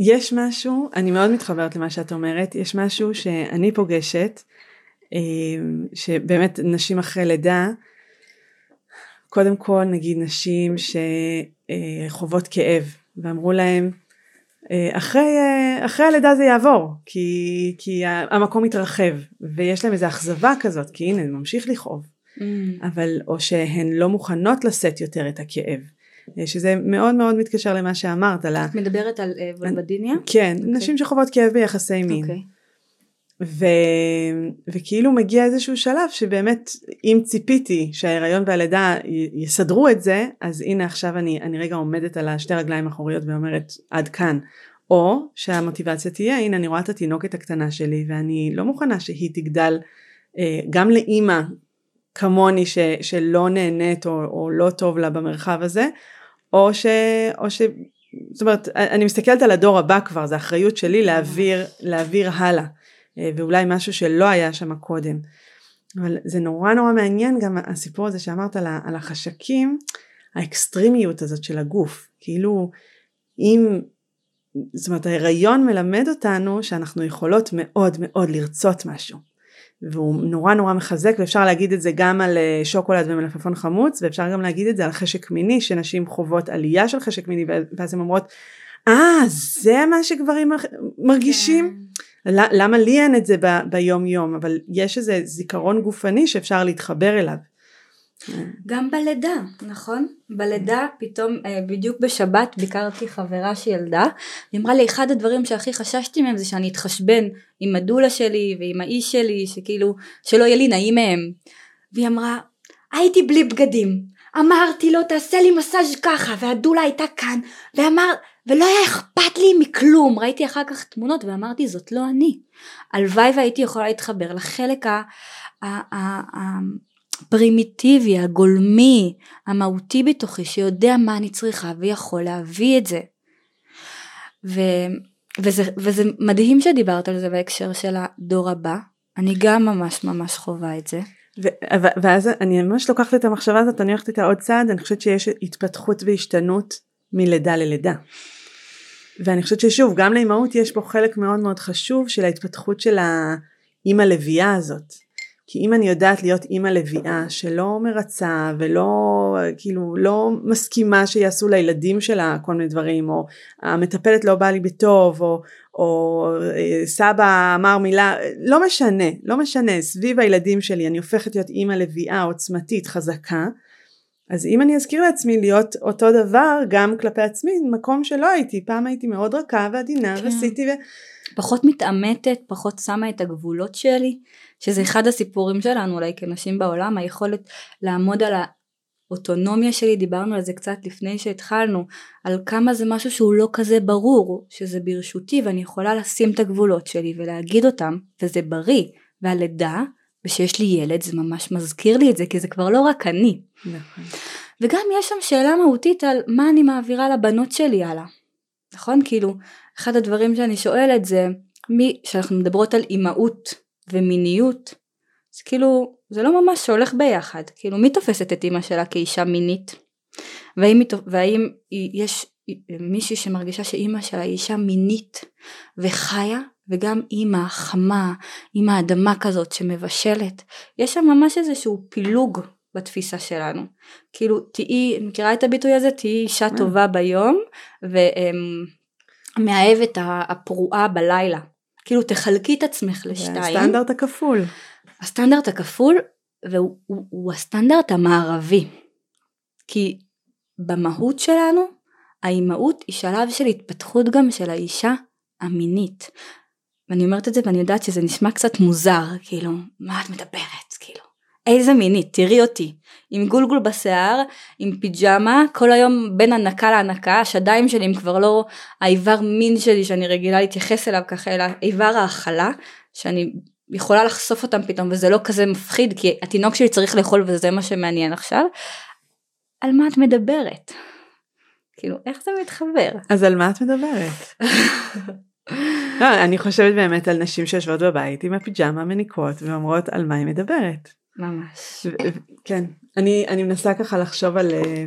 יש משהו, אני מאוד מתחברת למה שאת אומרת, יש משהו שאני פוגשת, אה, שבאמת נשים אחרי לידה, קודם כל נגיד נשים שחוות כאב ואמרו להם אחרי, אה, אחרי הלידה זה יעבור כי, כי המקום מתרחב ויש להם איזו אכזבה כזאת כי הנה ממשיך לכאוב mm. אבל או שהן לא מוכנות לשאת יותר את הכאב אה, שזה מאוד מאוד מתקשר למה שאמרת. את מדברת על וולבדיניה? כן, okay. אוקיי. נשים שחוות כאב ביחסי מין. Okay. ו... וכאילו מגיע איזשהו שלב שבאמת אם ציפיתי שההיריון והלידה יסדרו את זה אז הנה עכשיו אני, אני רגע עומדת על השתי רגליים האחוריות ואומרת עד כאן. או שהמוטיבציה תהיה הנה אני רואה את התינוקת הקטנה שלי ואני לא מוכנה שהיא תגדל אה, גם לאימא כמוני ש, שלא נהנית או, או לא טוב לה במרחב הזה. או, ש, או ש, זאת אומרת, אני מסתכלת על הדור הבא כבר, זו אחריות שלי להעביר, להעביר הלאה, אה, ואולי משהו שלא היה שם קודם. אבל זה נורא נורא מעניין גם הסיפור הזה שאמרת על החשקים, האקסטרימיות הזאת של הגוף, כאילו אם, זאת אומרת ההיריון מלמד אותנו שאנחנו יכולות מאוד מאוד לרצות משהו. והוא נורא נורא מחזק ואפשר להגיד את זה גם על אה, שוקולד ומלפפון חמוץ ואפשר גם להגיד את זה על חשק מיני שנשים חוות עלייה של חשק מיני ואז הן אומרות אה זה מה שגברים מרגישים כן. למה לי אין את זה ב- ביום יום אבל יש איזה זיכרון גופני שאפשר להתחבר אליו גם בלידה, נכון? בלידה פתאום, אה, בדיוק בשבת ביקרתי חברה שילדה, היא אמרה לי אחד הדברים שהכי חששתי מהם זה שאני אתחשבן עם הדולה שלי ועם האיש שלי, שכאילו, שלא יהיה לי נעים מהם. והיא אמרה, הייתי בלי בגדים, אמרתי לו תעשה לי מסאז' ככה, והדולה הייתה כאן, ואמר, ולא היה אכפת לי מכלום, ראיתי אחר כך תמונות ואמרתי זאת לא אני. הלוואי והייתי יכולה להתחבר לחלק הפרימיטיבי, הגולמי, המהותי בתוכי, שיודע מה אני צריכה ויכול להביא את זה. ו, וזה, וזה מדהים שדיברת על זה בהקשר של הדור הבא, אני גם ממש ממש חווה את זה. ו- ואז אני ממש לוקחת את המחשבה הזאת, אני הולכת איתה עוד צעד, אני חושבת שיש התפתחות והשתנות מלידה ללידה. ואני חושבת ששוב, גם לאימהות יש פה חלק מאוד מאוד חשוב של ההתפתחות של האימא לביאה הזאת. כי אם אני יודעת להיות אימא לביאה שלא מרצה ולא כאילו לא מסכימה שיעשו לילדים שלה כל מיני דברים או המטפלת לא באה לי בטוב או, או אה, סבא אמר מילה לא משנה לא משנה סביב הילדים שלי אני הופכת להיות אימא לביאה עוצמתית חזקה אז אם אני אזכיר לעצמי להיות אותו דבר גם כלפי עצמי מקום שלא הייתי פעם הייתי מאוד רכה ועדינה כן. ועשיתי ו... פחות מתעמתת, פחות שמה את הגבולות שלי, שזה אחד הסיפורים שלנו אולי כנשים בעולם, היכולת לעמוד על האוטונומיה שלי, דיברנו על זה קצת לפני שהתחלנו, על כמה זה משהו שהוא לא כזה ברור, שזה ברשותי ואני יכולה לשים את הגבולות שלי ולהגיד אותם, וזה בריא, והלידה, ושיש לי ילד, זה ממש מזכיר לי את זה, כי זה כבר לא רק אני. נכון. וגם יש שם שאלה מהותית על מה אני מעבירה לבנות שלי הלאה. נכון? כאילו, אחד הדברים שאני שואלת זה, מי, שאנחנו מדברות על אימהות ומיניות, אז כאילו, זה לא ממש הולך ביחד. כאילו, מי תופסת את אימא שלה כאישה מינית? והאם, והאם יש מישהי שמרגישה שאימא שלה היא אישה מינית וחיה וגם אימא חמה, אימא אדמה כזאת שמבשלת. יש שם ממש איזשהו פילוג בתפיסה שלנו. כאילו תהיי, מכירה את הביטוי הזה? תהיי אישה. טובה ביום ומאהבת הפרועה בלילה. כאילו תחלקי את עצמך לשתיים. הסטנדרט הכפול. הסטנדרט הכפול והוא הוא, הוא הסטנדרט המערבי. כי במהות שלנו האימהות היא שלב של התפתחות גם של האישה המינית. ואני אומרת את זה ואני יודעת שזה נשמע קצת מוזר, כאילו, מה את מדברת? כאילו, איזה מינית, תראי אותי, עם גולגול בשיער, עם פיג'מה, כל היום בין הנקה להנקה, השדיים שלי הם כבר לא האיבר מין שלי שאני רגילה להתייחס אליו ככה, אלא איבר האכלה, שאני יכולה לחשוף אותם פתאום וזה לא כזה מפחיד, כי התינוק שלי צריך לאכול וזה מה שמעניין עכשיו. על מה את מדברת? כאילו, איך זה מתחבר? אז על מה את מדברת? (laughs) לא, אני חושבת באמת על נשים שיושבות בבית עם הפיג'מה מניקות ואומרות על מה היא מדברת. ממש. כן, אני, אני מנסה ככה לחשוב על אה,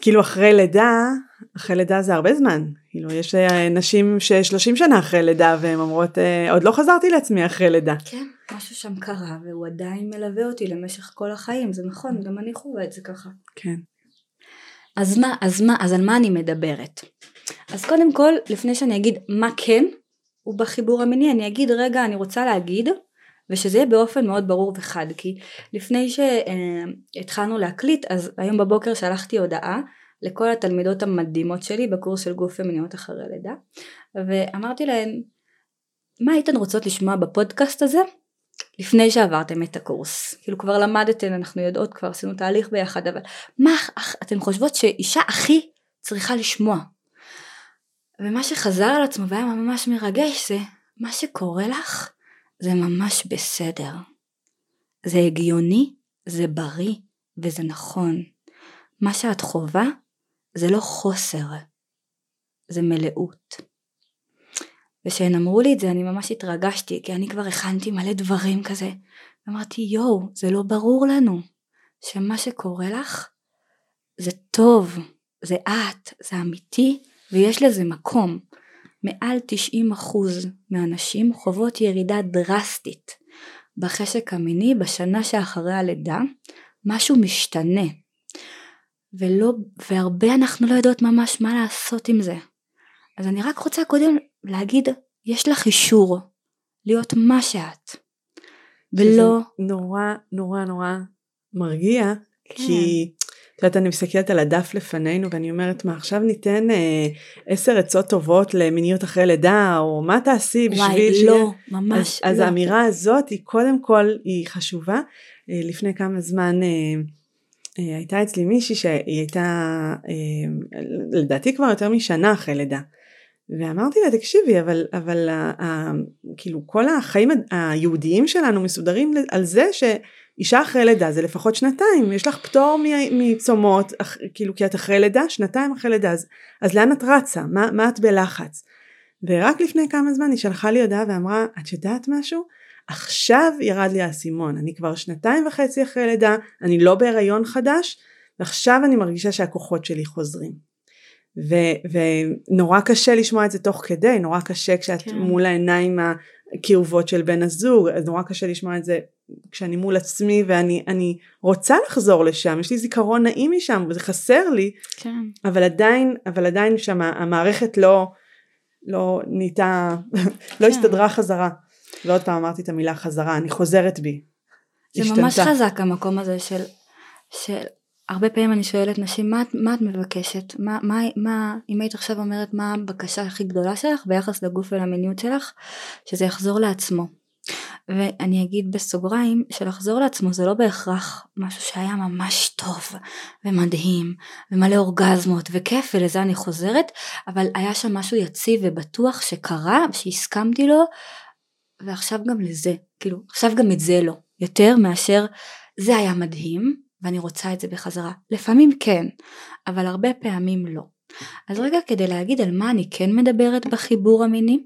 כאילו אחרי לידה, אחרי לידה זה הרבה זמן, כאילו יש אה, נשים ששלושים שנה אחרי לידה והן אומרות אה, עוד לא חזרתי לעצמי אחרי לידה. כן, משהו שם קרה והוא עדיין מלווה אותי למשך כל החיים, זה נכון, גם אני חווה את זה ככה. כן. אז מה, אז מה, אז על מה אני מדברת? אז קודם כל, לפני שאני אגיד מה כן, הוא בחיבור המיני, אני אגיד רגע, אני רוצה להגיד, ושזה יהיה באופן מאוד ברור וחד, כי לפני שהתחלנו להקליט, אז היום בבוקר שלחתי הודעה לכל התלמידות המדהימות שלי בקורס של גוף ומיניות אחרי לידה, ואמרתי להן, מה הייתן רוצות לשמוע בפודקאסט הזה? לפני שעברתם את הקורס, כאילו כבר למדתן, אנחנו יודעות, כבר עשינו תהליך ביחד, אבל מה אתן חושבות שאישה הכי צריכה לשמוע? ומה שחזר על עצמו והיה ממש מרגש זה מה שקורה לך זה ממש בסדר. זה הגיוני, זה בריא וזה נכון. מה שאת חווה זה לא חוסר, זה מלאות. וכשהן אמרו לי את זה אני ממש התרגשתי, כי אני כבר הכנתי מלא דברים כזה. אמרתי יואו, זה לא ברור לנו שמה שקורה לך זה טוב, זה את, זה אמיתי, ויש לזה מקום. מעל 90% מהנשים חוות ירידה דרסטית בחשק המיני בשנה שאחרי הלידה, משהו משתנה. ולא, והרבה אנחנו לא יודעות ממש מה לעשות עם זה. אז אני רק רוצה קודם להגיד, יש לך אישור להיות מה שאת. ולא... נורא נורא נורא מרגיע, כן. כי את יודעת, אני מסתכלת על הדף לפנינו ואני אומרת, מה עכשיו ניתן אה, עשר עצות טובות למיניות אחרי לידה, או מה תעשי בשביל... וואי, ש... לא, ממש אז, לא. אז האמירה הזאת היא קודם כל, היא חשובה. אה, לפני כמה זמן... אה, אה, הייתה אצלי מישהי שהיא הייתה אה, לדעתי כבר יותר משנה אחרי לידה ואמרתי לה תקשיבי אבל אבל ה, כאילו כל החיים היהודיים שלנו מסודרים על זה שאישה אחרי לידה זה לפחות שנתיים יש לך פטור מצומות כאילו כי את אחרי לידה שנתיים אחרי לידה אז, אז לאן את רצה מה, מה את בלחץ ורק לפני כמה זמן היא שלחה לי הודעה ואמרה את יודעת משהו עכשיו ירד לי האסימון, אני כבר שנתיים וחצי אחרי לידה, אני לא בהיריון חדש, ועכשיו אני מרגישה שהכוחות שלי חוזרים. ו- ונורא קשה לשמוע את זה תוך כדי, נורא קשה כשאת כן. מול העיניים הכאובות של בן הזוג, אז נורא קשה לשמוע את זה כשאני מול עצמי ואני רוצה לחזור לשם, יש לי זיכרון נעים משם וזה חסר לי, כן. אבל עדיין, אבל עדיין שם המערכת לא, לא נהייתה, לא כן. הסתדרה חזרה. ועוד פעם אמרתי את המילה חזרה, אני חוזרת בי. זה השתנתה. ממש חזק המקום הזה של, של הרבה פעמים אני שואלת נשים מה, מה את מבקשת? מה, מה, מה, אם היית עכשיו אומרת מה הבקשה הכי גדולה שלך ביחס לגוף ולמיניות שלך? שזה יחזור לעצמו. ואני אגיד בסוגריים שלחזור לעצמו זה לא בהכרח משהו שהיה ממש טוב ומדהים ומלא אורגזמות וכיף ולזה אני חוזרת אבל היה שם משהו יציב ובטוח שקרה שהסכמתי לו ועכשיו גם לזה, כאילו עכשיו גם את זה לא, יותר מאשר זה היה מדהים ואני רוצה את זה בחזרה. לפעמים כן, אבל הרבה פעמים לא. אז רגע כדי להגיד על מה אני כן מדברת בחיבור המיני,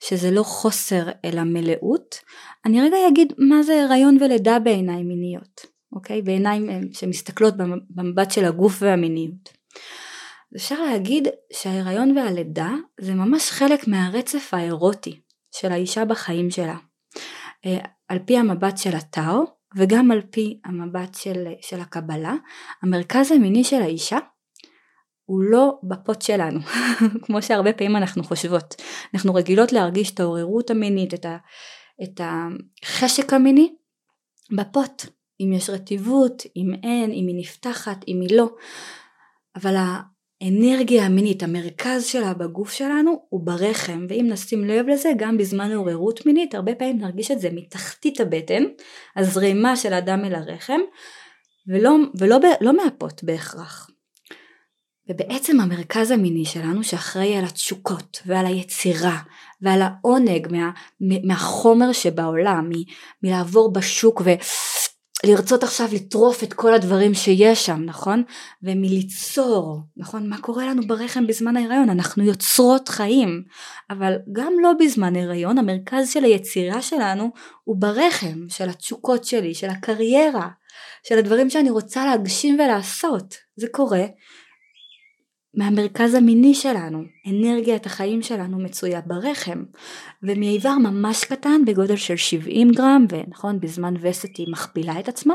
שזה לא חוסר אלא מלאות, אני רגע אגיד מה זה הריון ולידה בעיניים מיניות, אוקיי? בעיניים אה, שמסתכלות במבט של הגוף והמיניות. אפשר להגיד שההיריון והלידה זה ממש חלק מהרצף האירוטי של האישה בחיים שלה. אה, על פי המבט של הטאו וגם על פי המבט של, של הקבלה, המרכז המיני של האישה הוא לא בפוט שלנו, (laughs) כמו שהרבה פעמים אנחנו חושבות. אנחנו רגילות להרגיש את העוררות המינית, את, ה, את החשק המיני, בפוט. אם יש רטיבות, אם אין, אם היא נפתחת, אם היא לא. אבל האנרגיה המינית, המרכז שלה בגוף שלנו הוא ברחם, ואם נשים לב לזה גם בזמן עוררות מינית, הרבה פעמים נרגיש את זה מתחתית הבטן, הזרימה של האדם אל הרחם, ולא, ולא לא מהפות בהכרח. ובעצם המרכז המיני שלנו שאחראי על התשוקות ועל היצירה ועל העונג מה, מהחומר שבעולם, מ, מלעבור בשוק ו... לרצות עכשיו לטרוף את כל הדברים שיש שם, נכון? ומליצור, נכון? מה קורה לנו ברחם בזמן ההיריון? אנחנו יוצרות חיים, אבל גם לא בזמן הריון, המרכז של היצירה שלנו הוא ברחם, של התשוקות שלי, של הקריירה, של הדברים שאני רוצה להגשים ולעשות. זה קורה מהמרכז המיני שלנו, אנרגיית החיים שלנו מצויה ברחם, ומאיבר ממש קטן בגודל של 70 גרם, ונכון בזמן וסת היא מכפילה את עצמה,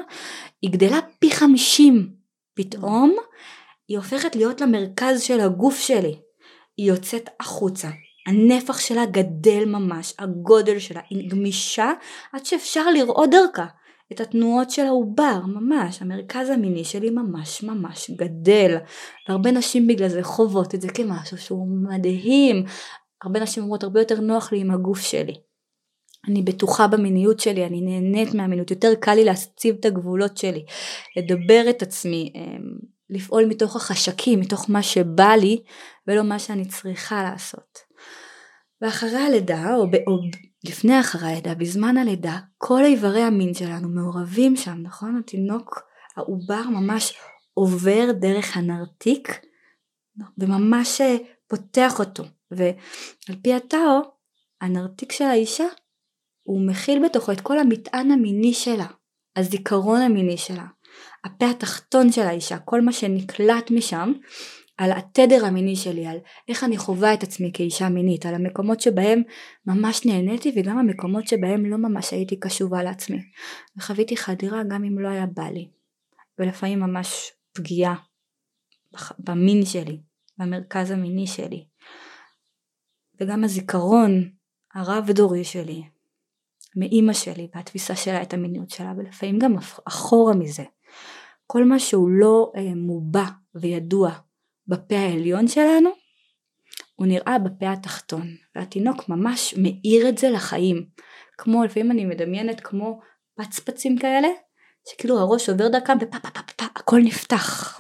היא גדלה פי 50 פתאום, היא הופכת להיות למרכז של הגוף שלי, היא יוצאת החוצה, הנפח שלה גדל ממש, הגודל שלה, היא גמישה עד שאפשר לראות דרכה. את התנועות של העובר, ממש, המרכז המיני שלי ממש ממש גדל. והרבה נשים בגלל זה חוות את זה כמשהו שהוא מדהים. הרבה נשים אומרות הרבה יותר נוח לי עם הגוף שלי. אני בטוחה במיניות שלי, אני נהנית מהמיניות, יותר קל לי להציב את הגבולות שלי, לדבר את עצמי, אמ, לפעול מתוך החשקים, מתוך מה שבא לי ולא מה שאני צריכה לעשות. ואחרי הלידה, או, ב, או לפני אחרי הלידה, בזמן הלידה, כל איברי המין שלנו מעורבים שם, נכון? התינוק, העובר ממש עובר דרך הנרתיק וממש אה, פותח אותו. ועל פי הטאו, הנרתיק של האישה, הוא מכיל בתוכו את כל המטען המיני שלה, הזיכרון המיני שלה, הפה התחתון של האישה, כל מה שנקלט משם, על התדר המיני שלי, על איך אני חווה את עצמי כאישה מינית, על המקומות שבהם ממש נהניתי וגם המקומות שבהם לא ממש הייתי קשובה לעצמי. וחוויתי חדירה גם אם לא היה בא לי. ולפעמים ממש פגיעה במין שלי, במרכז המיני שלי. וגם הזיכרון הרב דורי שלי, מאימא שלי והתפיסה שלה את המיניות שלה, ולפעמים גם אחורה מזה. כל מה שהוא לא אה, מובע וידוע בפה העליון שלנו, הוא נראה בפה התחתון, והתינוק ממש מאיר את זה לחיים. כמו, לפעמים אני מדמיינת כמו פצפצים כאלה, שכאילו הראש עובר דרכם ופה פה פה פה הכל נפתח.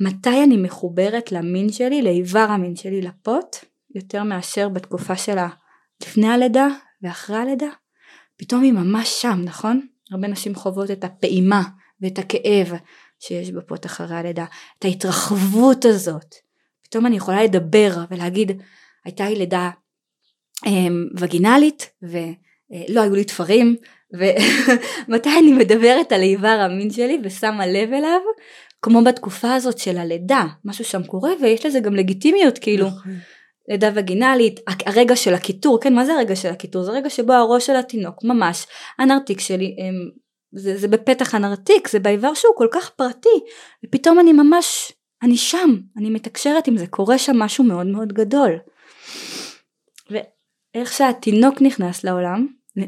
מתי אני מחוברת למין שלי, לאיבר המין שלי, לפוט, יותר מאשר בתקופה שלה לפני הלידה ואחרי הלידה? פתאום היא ממש שם, נכון? הרבה נשים חוות את הפעימה ואת הכאב שיש בפוט אחרי הלידה, את ההתרחבות הזאת. פתאום אני יכולה לדבר ולהגיד, הייתה לי לידה אמ, וגינלית ולא היו לי תפרים, ומתי (laughs) אני מדברת על איבר המין שלי ושמה לב אליו, כמו בתקופה הזאת של הלידה, משהו שם קורה ויש לזה גם לגיטימיות, כאילו. נכון. לידה וגינלית, הרגע של הקיטור, כן מה זה הרגע של הקיטור? זה רגע שבו הראש של התינוק ממש, הנרתיק שלי, הם, זה, זה בפתח הנרתיק, זה באיבר שהוא כל כך פרטי, ופתאום אני ממש, אני שם, אני מתקשרת עם זה, קורה שם משהו מאוד מאוד גדול. ואיך שהתינוק נכנס לעולם,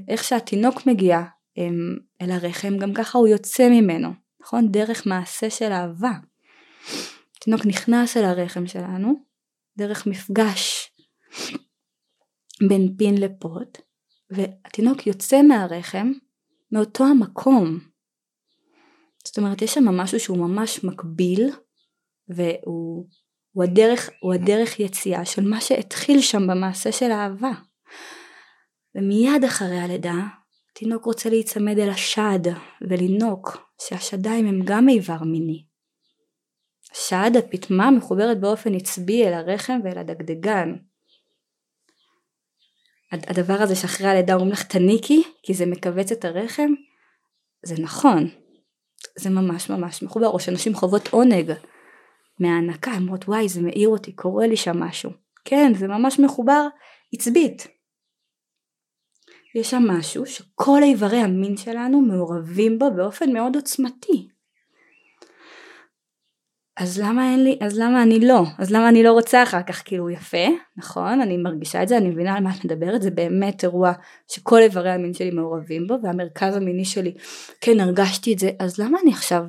איך שהתינוק מגיע הם, אל הרחם, גם ככה הוא יוצא ממנו, נכון? דרך מעשה של אהבה. התינוק נכנס אל הרחם שלנו, דרך מפגש בין פין לפוט, והתינוק יוצא מהרחם מאותו המקום. זאת אומרת יש שם משהו שהוא ממש מקביל והוא הוא הדרך, הוא הדרך יציאה של מה שהתחיל שם במעשה של האהבה. ומיד אחרי הלידה התינוק רוצה להיצמד אל השד ולינוק שהשדיים הם גם איבר מיני. השד, הפטמה, מחוברת באופן עצבי אל הרחם ואל הדגדגן. הדבר הזה שאחרי הלידה אומרים לך תניקי כי זה מכווץ את הרחם זה נכון. זה ממש ממש מחובר או שאנשים חוות עונג מההנקה הן אומרות וואי זה מאיר אותי קורה לי שם משהו. כן זה ממש מחובר עצבית. יש שם משהו שכל איברי המין שלנו מעורבים בו באופן מאוד עוצמתי אז למה אין לי, אז למה אני לא? אז למה אני לא רוצה אחר כך? כאילו יפה, נכון, אני מרגישה את זה, אני מבינה על מה את מדברת, זה באמת אירוע שכל איברי המין שלי מעורבים בו, והמרכז המיני שלי, כן הרגשתי את זה, אז למה אני עכשיו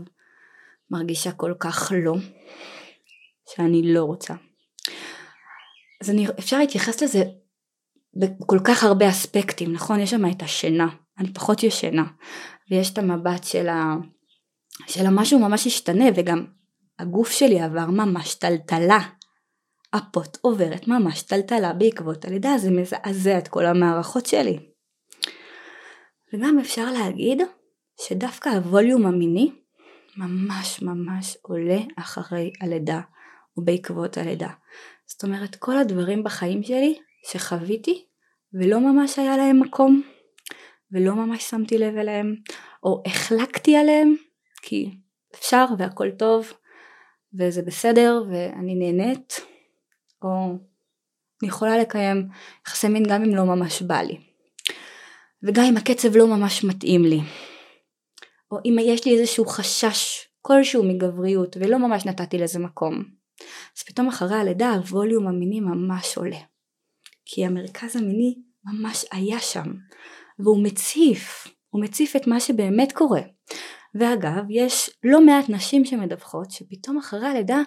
מרגישה כל כך לא, שאני לא רוצה? אז אני, אפשר להתייחס לזה בכל כך הרבה אספקטים, נכון? יש שם את השינה, אני פחות ישנה, ויש את המבט של ה... של המשהו ממש השתנה וגם הגוף שלי עבר ממש טלטלה. הפוט עוברת ממש טלטלה בעקבות הלידה, זה מזעזע את כל המערכות שלי. וגם אפשר להגיד שדווקא הווליום המיני ממש ממש עולה אחרי הלידה ובעקבות הלידה. זאת אומרת כל הדברים בחיים שלי שחוויתי ולא ממש היה להם מקום ולא ממש שמתי לב אליהם או החלקתי עליהם כי אפשר והכל טוב וזה בסדר ואני נהנית, או אני יכולה לקיים יחסי מין גם אם לא ממש בא לי. וגם אם הקצב לא ממש מתאים לי. או אם יש לי איזשהו חשש כלשהו מגבריות ולא ממש נתתי לזה מקום. אז פתאום אחרי הלידה הווליום המיני ממש עולה. כי המרכז המיני ממש היה שם. והוא מציף, הוא מציף את מה שבאמת קורה. ואגב, יש לא מעט נשים שמדווחות שפתאום אחרי הלידה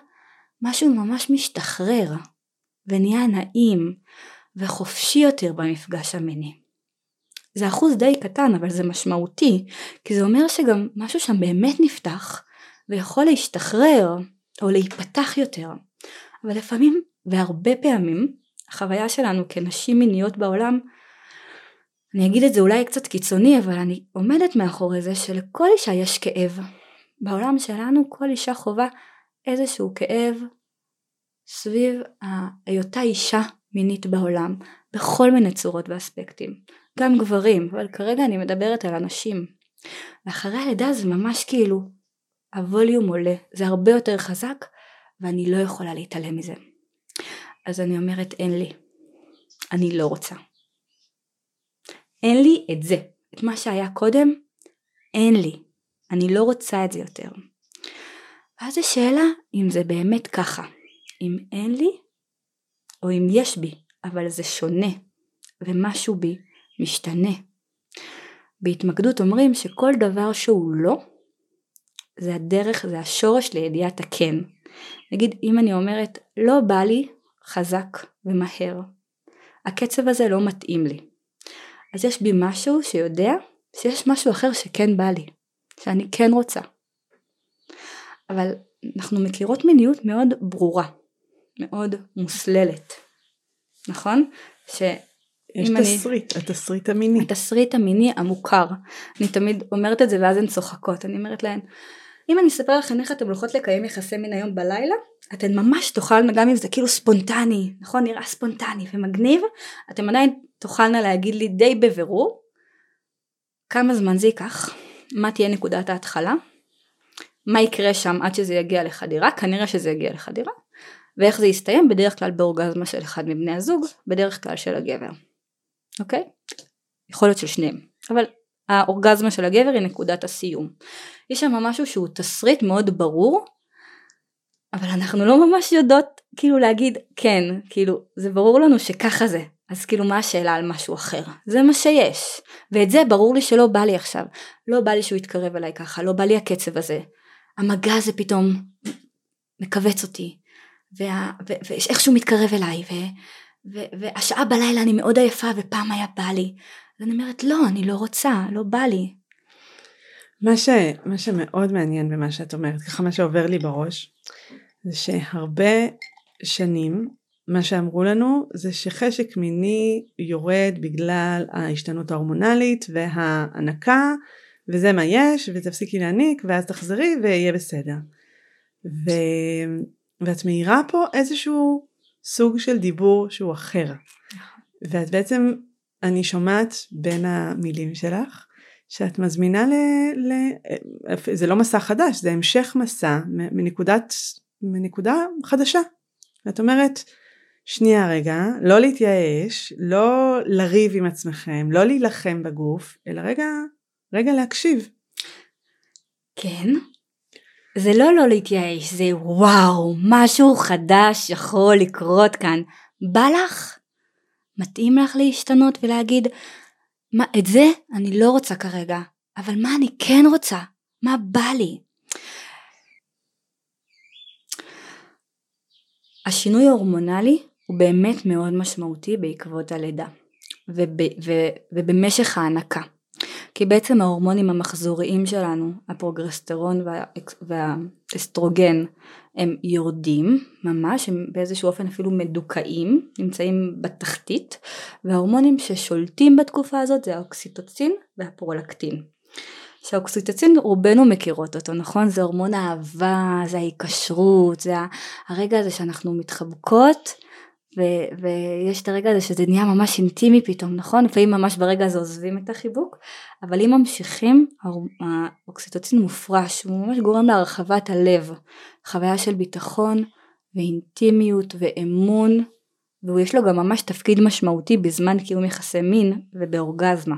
משהו ממש משתחרר ונהיה נעים וחופשי יותר במפגש המיני. זה אחוז די קטן אבל זה משמעותי כי זה אומר שגם משהו שם באמת נפתח ויכול להשתחרר או להיפתח יותר. אבל לפעמים והרבה פעמים החוויה שלנו כנשים מיניות בעולם אני אגיד את זה אולי קצת קיצוני אבל אני עומדת מאחורי זה שלכל אישה יש כאב. בעולם שלנו כל אישה חווה איזשהו כאב סביב היותה אישה מינית בעולם, בכל מיני צורות ואספקטים. גם גברים, אבל כרגע אני מדברת על אנשים. ואחרי הלידה זה ממש כאילו, הווליום עולה, זה הרבה יותר חזק, ואני לא יכולה להתעלם מזה. אז אני אומרת אין לי, אני לא רוצה. אין לי את זה, את מה שהיה קודם, אין לי, אני לא רוצה את זה יותר. ואז השאלה אם זה באמת ככה, אם אין לי או אם יש בי, אבל זה שונה ומשהו בי משתנה. בהתמקדות אומרים שכל דבר שהוא לא, זה הדרך, זה השורש לידיעת הכן. נגיד אם אני אומרת לא בא לי חזק ומהר, הקצב הזה לא מתאים לי. אז יש בי משהו שיודע שיש משהו אחר שכן בא לי, שאני כן רוצה. אבל אנחנו מכירות מיניות מאוד ברורה, מאוד מוסללת, נכון? ש... יש תסריט, אני... התסריט המיני. התסריט המיני המוכר. אני תמיד אומרת את זה ואז הן צוחקות. אני אומרת להן, אם אני אספר לכם איך אתן הולכות לקיים יחסי מין היום בלילה, אתן ממש תוכלנה, גם אם זה כאילו ספונטני, נכון? נראה ספונטני ומגניב, אתן עדיין תוכלנה להגיד לי די בבירור כמה זמן זה ייקח, מה תהיה נקודת ההתחלה, מה יקרה שם עד שזה יגיע לחדירה, כנראה שזה יגיע לחדירה, ואיך זה יסתיים בדרך כלל באורגזמה של אחד מבני הזוג, בדרך כלל של הגבר, אוקיי? יכול להיות של שניהם, אבל האורגזמה של הגבר היא נקודת הסיום. יש שם משהו שהוא תסריט מאוד ברור, אבל אנחנו לא ממש יודעות כאילו להגיד כן, כאילו זה ברור לנו שככה זה, אז כאילו מה השאלה על משהו אחר? זה מה שיש, ואת זה ברור לי שלא בא לי עכשיו, לא בא לי שהוא יתקרב אליי ככה, לא בא לי הקצב הזה, המגע הזה פתאום מכווץ אותי, ואיך שהוא מתקרב אליי, ו, ו, והשעה בלילה אני מאוד עייפה ופעם היה בא לי, אז אני אומרת לא, אני לא רוצה, לא בא לי. מה, ש, מה שמאוד מעניין במה שאת אומרת, ככה מה שעובר לי בראש, זה שהרבה שנים מה שאמרו לנו זה שחשק מיני יורד בגלל ההשתנות ההורמונלית וההנקה וזה מה יש ותפסיקי להניק ואז תחזרי ויהיה בסדר. ו... ואת מאירה פה איזשהו סוג של דיבור שהוא אחר. ואת בעצם, אני שומעת בין המילים שלך שאת מזמינה ל... ל... זה לא מסע חדש, זה המשך מסע מנקודת, מנקודה חדשה. ואת אומרת, שנייה רגע, לא להתייאש, לא לריב עם עצמכם, לא להילחם בגוף, אלא רגע, רגע להקשיב. כן, זה לא לא להתייאש, זה וואו, משהו חדש יכול לקרות כאן. בא לך? מתאים לך להשתנות ולהגיד, מה, את זה אני לא רוצה כרגע, אבל מה אני כן רוצה? מה בא לי? השינוי ההורמונלי הוא באמת מאוד משמעותי בעקבות הלידה וב, ו, ובמשך ההנקה. כי בעצם ההורמונים המחזוריים שלנו, הפרוגרסטרון וה, והאסטרוגן, הם יורדים ממש, הם באיזשהו אופן אפילו מדוכאים, נמצאים בתחתית, וההורמונים ששולטים בתקופה הזאת זה האוקסיטוצין והפרולקטין. שהאוקסיטוצין רובנו מכירות אותו, נכון? זה הורמון האהבה, זה ההיקשרות, זה הרגע הזה שאנחנו מתחבקות ו- ויש את הרגע הזה שזה נהיה ממש אינטימי פתאום, נכון? לפעמים ממש ברגע הזה עוזבים את החיבוק, אבל אם ממשיכים, האוקסיטוצין מופרש, הוא ממש גורם להרחבת הלב, חוויה של ביטחון ואינטימיות ואמון, ויש לו גם ממש תפקיד משמעותי בזמן קיום יחסי מין ובאורגזמה.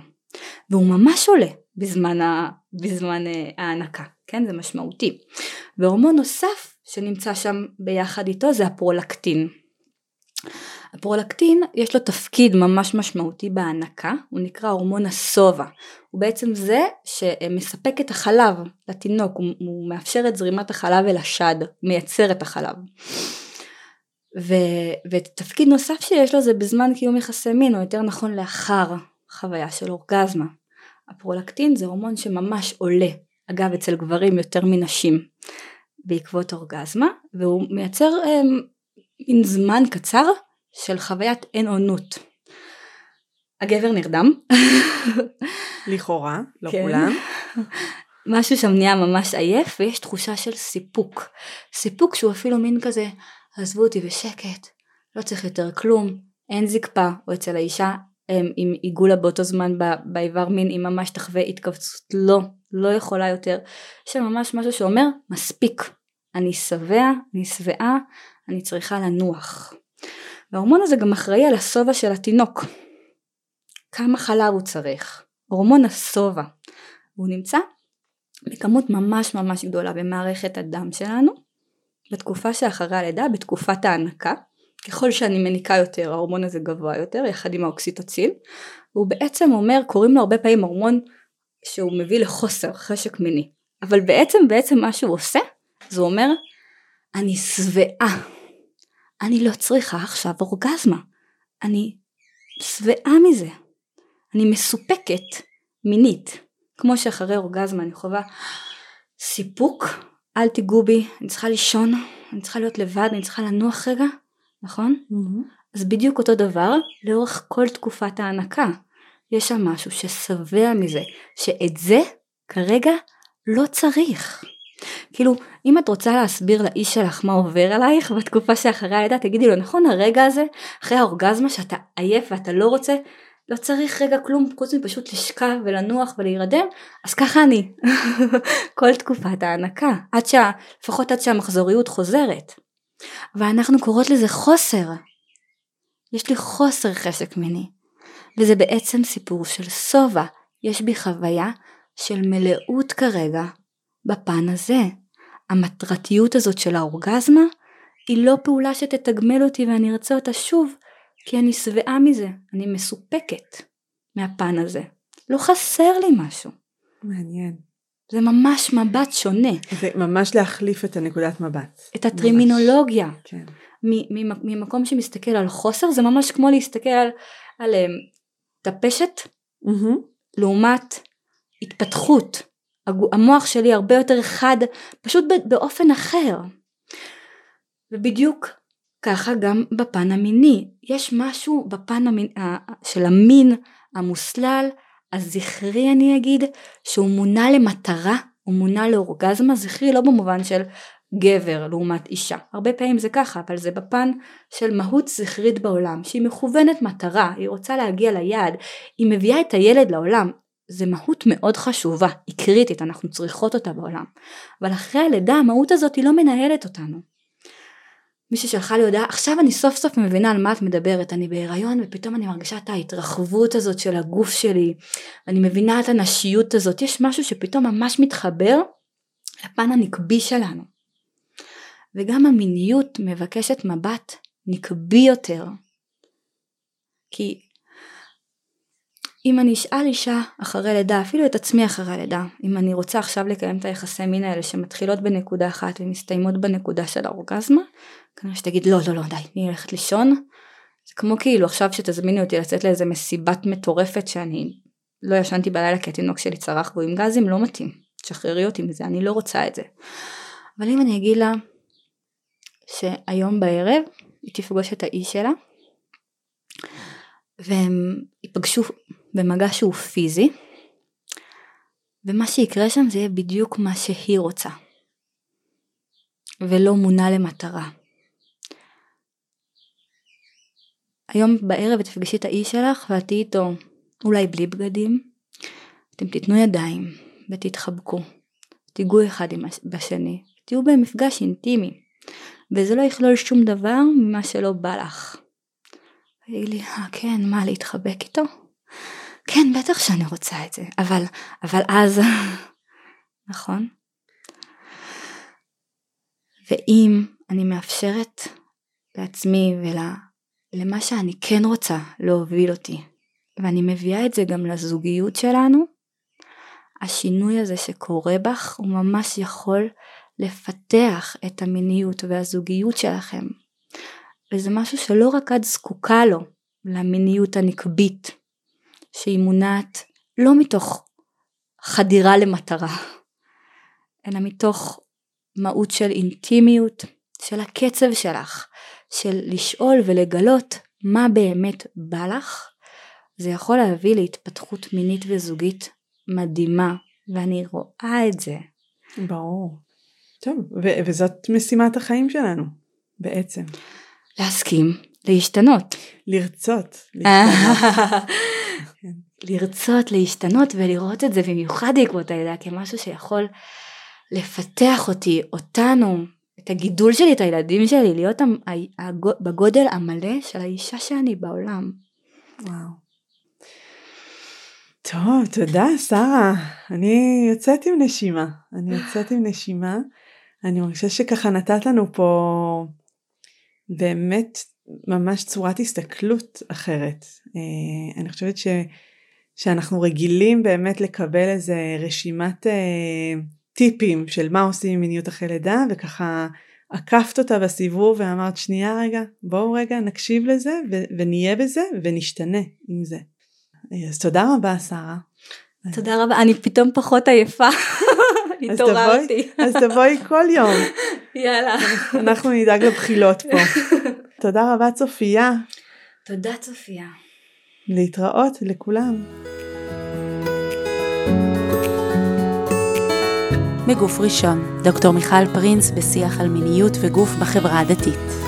והוא ממש עולה בזמן, ה, בזמן אה, ההנקה, כן? זה משמעותי. והורמון נוסף שנמצא שם ביחד איתו זה הפרולקטין. הפרולקטין יש לו תפקיד ממש משמעותי בהנקה, הוא נקרא הורמון השובע, הוא בעצם זה שמספק את החלב לתינוק, הוא, הוא מאפשר את זרימת החלב אל השד, מייצר את החלב. ו, ותפקיד נוסף שיש לו זה בזמן קיום יחסי מין, או יותר נכון לאחר חוויה של אורגזמה. הפרולקטין זה הורמון שממש עולה, אגב אצל גברים יותר מנשים, בעקבות אורגזמה, והוא מייצר אמ, מין זמן קצר של חוויית אין עונות. הגבר נרדם. לכאורה, לא כן. כולם. משהו שם נהיה ממש עייף ויש תחושה של סיפוק. סיפוק שהוא אפילו מין כזה, עזבו אותי בשקט, לא צריך יותר כלום, אין זקפה, או אצל האישה עם עיגולה באותו זמן באיבר מין, היא ממש תחווה התכווצות, לא, לא יכולה יותר. יש שם ממש משהו שאומר, מספיק, אני שבע, אני שבעה, אני צריכה לנוח. וההורמון הזה גם אחראי על השובע של התינוק. כמה חלב הוא צריך. הורמון השובע. הוא נמצא בכמות ממש ממש גדולה במערכת הדם שלנו, בתקופה שאחרי הלידה, בתקופת ההנקה. ככל שאני מניקה יותר ההורמון הזה גבוה יותר יחד עם האוקסיטוצין הוא בעצם אומר קוראים לו הרבה פעמים הורמון שהוא מביא לחוסר חשק מיני אבל בעצם בעצם מה שהוא עושה זה אומר אני שבעה אני לא צריכה עכשיו אורגזמה אני שבעה מזה אני מסופקת מינית כמו שאחרי אורגזמה אני חווה סיפוק אל תיגעו בי אני צריכה לישון אני צריכה להיות לבד אני צריכה לנוח רגע נכון? Mm-hmm. אז בדיוק אותו דבר לאורך כל תקופת ההנקה. יש שם משהו ששבע מזה, שאת זה כרגע לא צריך. כאילו, אם את רוצה להסביר לאיש שלך מה עובר עלייך בתקופה שאחרי הלידה, תגידי לו, נכון הרגע הזה, אחרי האורגזמה שאתה עייף ואתה לא רוצה, לא צריך רגע כלום חוץ מפשוט לשכב ולנוח ולהירדם, אז ככה אני. (laughs) כל תקופת ההנקה, עד שה, לפחות עד שהמחזוריות חוזרת. ואנחנו קוראות לזה חוסר. יש לי חוסר חשק מיני. וזה בעצם סיפור של שובע. יש בי חוויה של מלאות כרגע בפן הזה. המטרתיות הזאת של האורגזמה היא לא פעולה שתתגמל אותי ואני ארצה אותה שוב, כי אני שבעה מזה, אני מסופקת מהפן הזה. לא חסר לי משהו. מעניין. זה ממש מבט שונה. זה ממש להחליף את הנקודת מבט. את הטרימינולוגיה. כן. ממקום שמסתכל על חוסר זה ממש כמו להסתכל על, על um, טפשת mm-hmm. לעומת התפתחות. המוח שלי הרבה יותר חד פשוט באופן אחר. ובדיוק ככה גם בפן המיני. יש משהו בפן המין, של המין המוסלל הזכרי אני אגיד שהוא מונה למטרה, הוא מונה לאורגזמה, זכרי לא במובן של גבר לעומת אישה, הרבה פעמים זה ככה, אבל זה בפן של מהות זכרית בעולם, שהיא מכוונת מטרה, היא רוצה להגיע ליעד, היא מביאה את הילד לעולם, זה מהות מאוד חשובה, היא קריטית, אנחנו צריכות אותה בעולם, אבל אחרי הלידה המהות הזאת היא לא מנהלת אותנו. מישהי שלחה לי הודעה, עכשיו אני סוף סוף מבינה על מה את מדברת, אני בהיריון ופתאום אני מרגישה את ההתרחבות הזאת של הגוף שלי, אני מבינה את הנשיות הזאת, יש משהו שפתאום ממש מתחבר לפן הנקבי שלנו. וגם המיניות מבקשת מבט נקבי יותר. כי אם אני אשאל אישה אחרי לידה, אפילו את עצמי אחרי לידה, אם אני רוצה עכשיו לקיים את היחסי מין האלה שמתחילות בנקודה אחת ומסתיימות בנקודה של האורגזמה, כנראה שתגיד לא לא לא די, אני הולכת לישון. זה כמו כאילו עכשיו שתזמיני אותי לצאת לאיזה מסיבת מטורפת שאני לא ישנתי בלילה כי התינוק שלי צרח בו עם גזים, לא מתאים. תשחררי אותי מזה, אני לא רוצה את זה. אבל אם אני אגיד לה שהיום בערב היא תפגוש את האיש שלה והם ייפגשו במגע שהוא פיזי ומה שיקרה שם זה יהיה בדיוק מה שהיא רוצה ולא מונה למטרה. היום בערב תפגשי את האיש שלך ואת תהיי איתו אולי בלי בגדים, אתם תיתנו ידיים ותתחבקו, תיגעו אחד עם בשני, תהיו במפגש אינטימי וזה לא יכלול שום דבר ממה שלא בא לך. תגידי לי, אה כן, מה להתחבק איתו? כן, בטח שאני רוצה את זה, אבל, אבל אז, (laughs) נכון? ואם אני מאפשרת לעצמי ולמה שאני כן רוצה להוביל אותי, ואני מביאה את זה גם לזוגיות שלנו, השינוי הזה שקורה בך הוא ממש יכול לפתח את המיניות והזוגיות שלכם. וזה משהו שלא רק את זקוקה לו, למיניות הנקבית, שהיא מונעת לא מתוך חדירה למטרה, אלא מתוך מהות של אינטימיות, של הקצב שלך, של לשאול ולגלות מה באמת בא לך, זה יכול להביא להתפתחות מינית וזוגית מדהימה ואני רואה את זה. ברור. טוב, ו- וזאת משימת החיים שלנו, בעצם. להסכים להשתנות. לרצות. (laughs) כן. לרצות להשתנות ולראות את זה במיוחד בעקבות הלידה כמשהו שיכול לפתח אותי, אותנו, את הגידול שלי, את הילדים שלי, להיות בגודל המלא של האישה שאני בעולם. וואו. טוב, תודה שרה. אני יוצאת עם נשימה. אני יוצאת עם נשימה. אני מרגישה שככה נתת לנו פה באמת ממש צורת הסתכלות אחרת. אה, אני חושבת ש, שאנחנו רגילים באמת לקבל איזה רשימת אה, טיפים של מה עושים עם מיניות אחרי לידה וככה עקפת אותה בסיבוב ואמרת שנייה רגע בואו רגע נקשיב לזה ו- ונהיה בזה ונשתנה עם זה. אז תודה רבה שרה. תודה רבה, אני פתאום פחות עייפה. (laughs) התעוררתי. אז תבואי כל יום. (laughs) יאללה. אנחנו נדאג לבחילות פה. (laughs) תודה רבה צופיה. תודה צופיה. להתראות לכולם. מגוף ראשון, דוקטור מיכל פרינס בשיח על מיניות וגוף בחברה הדתית.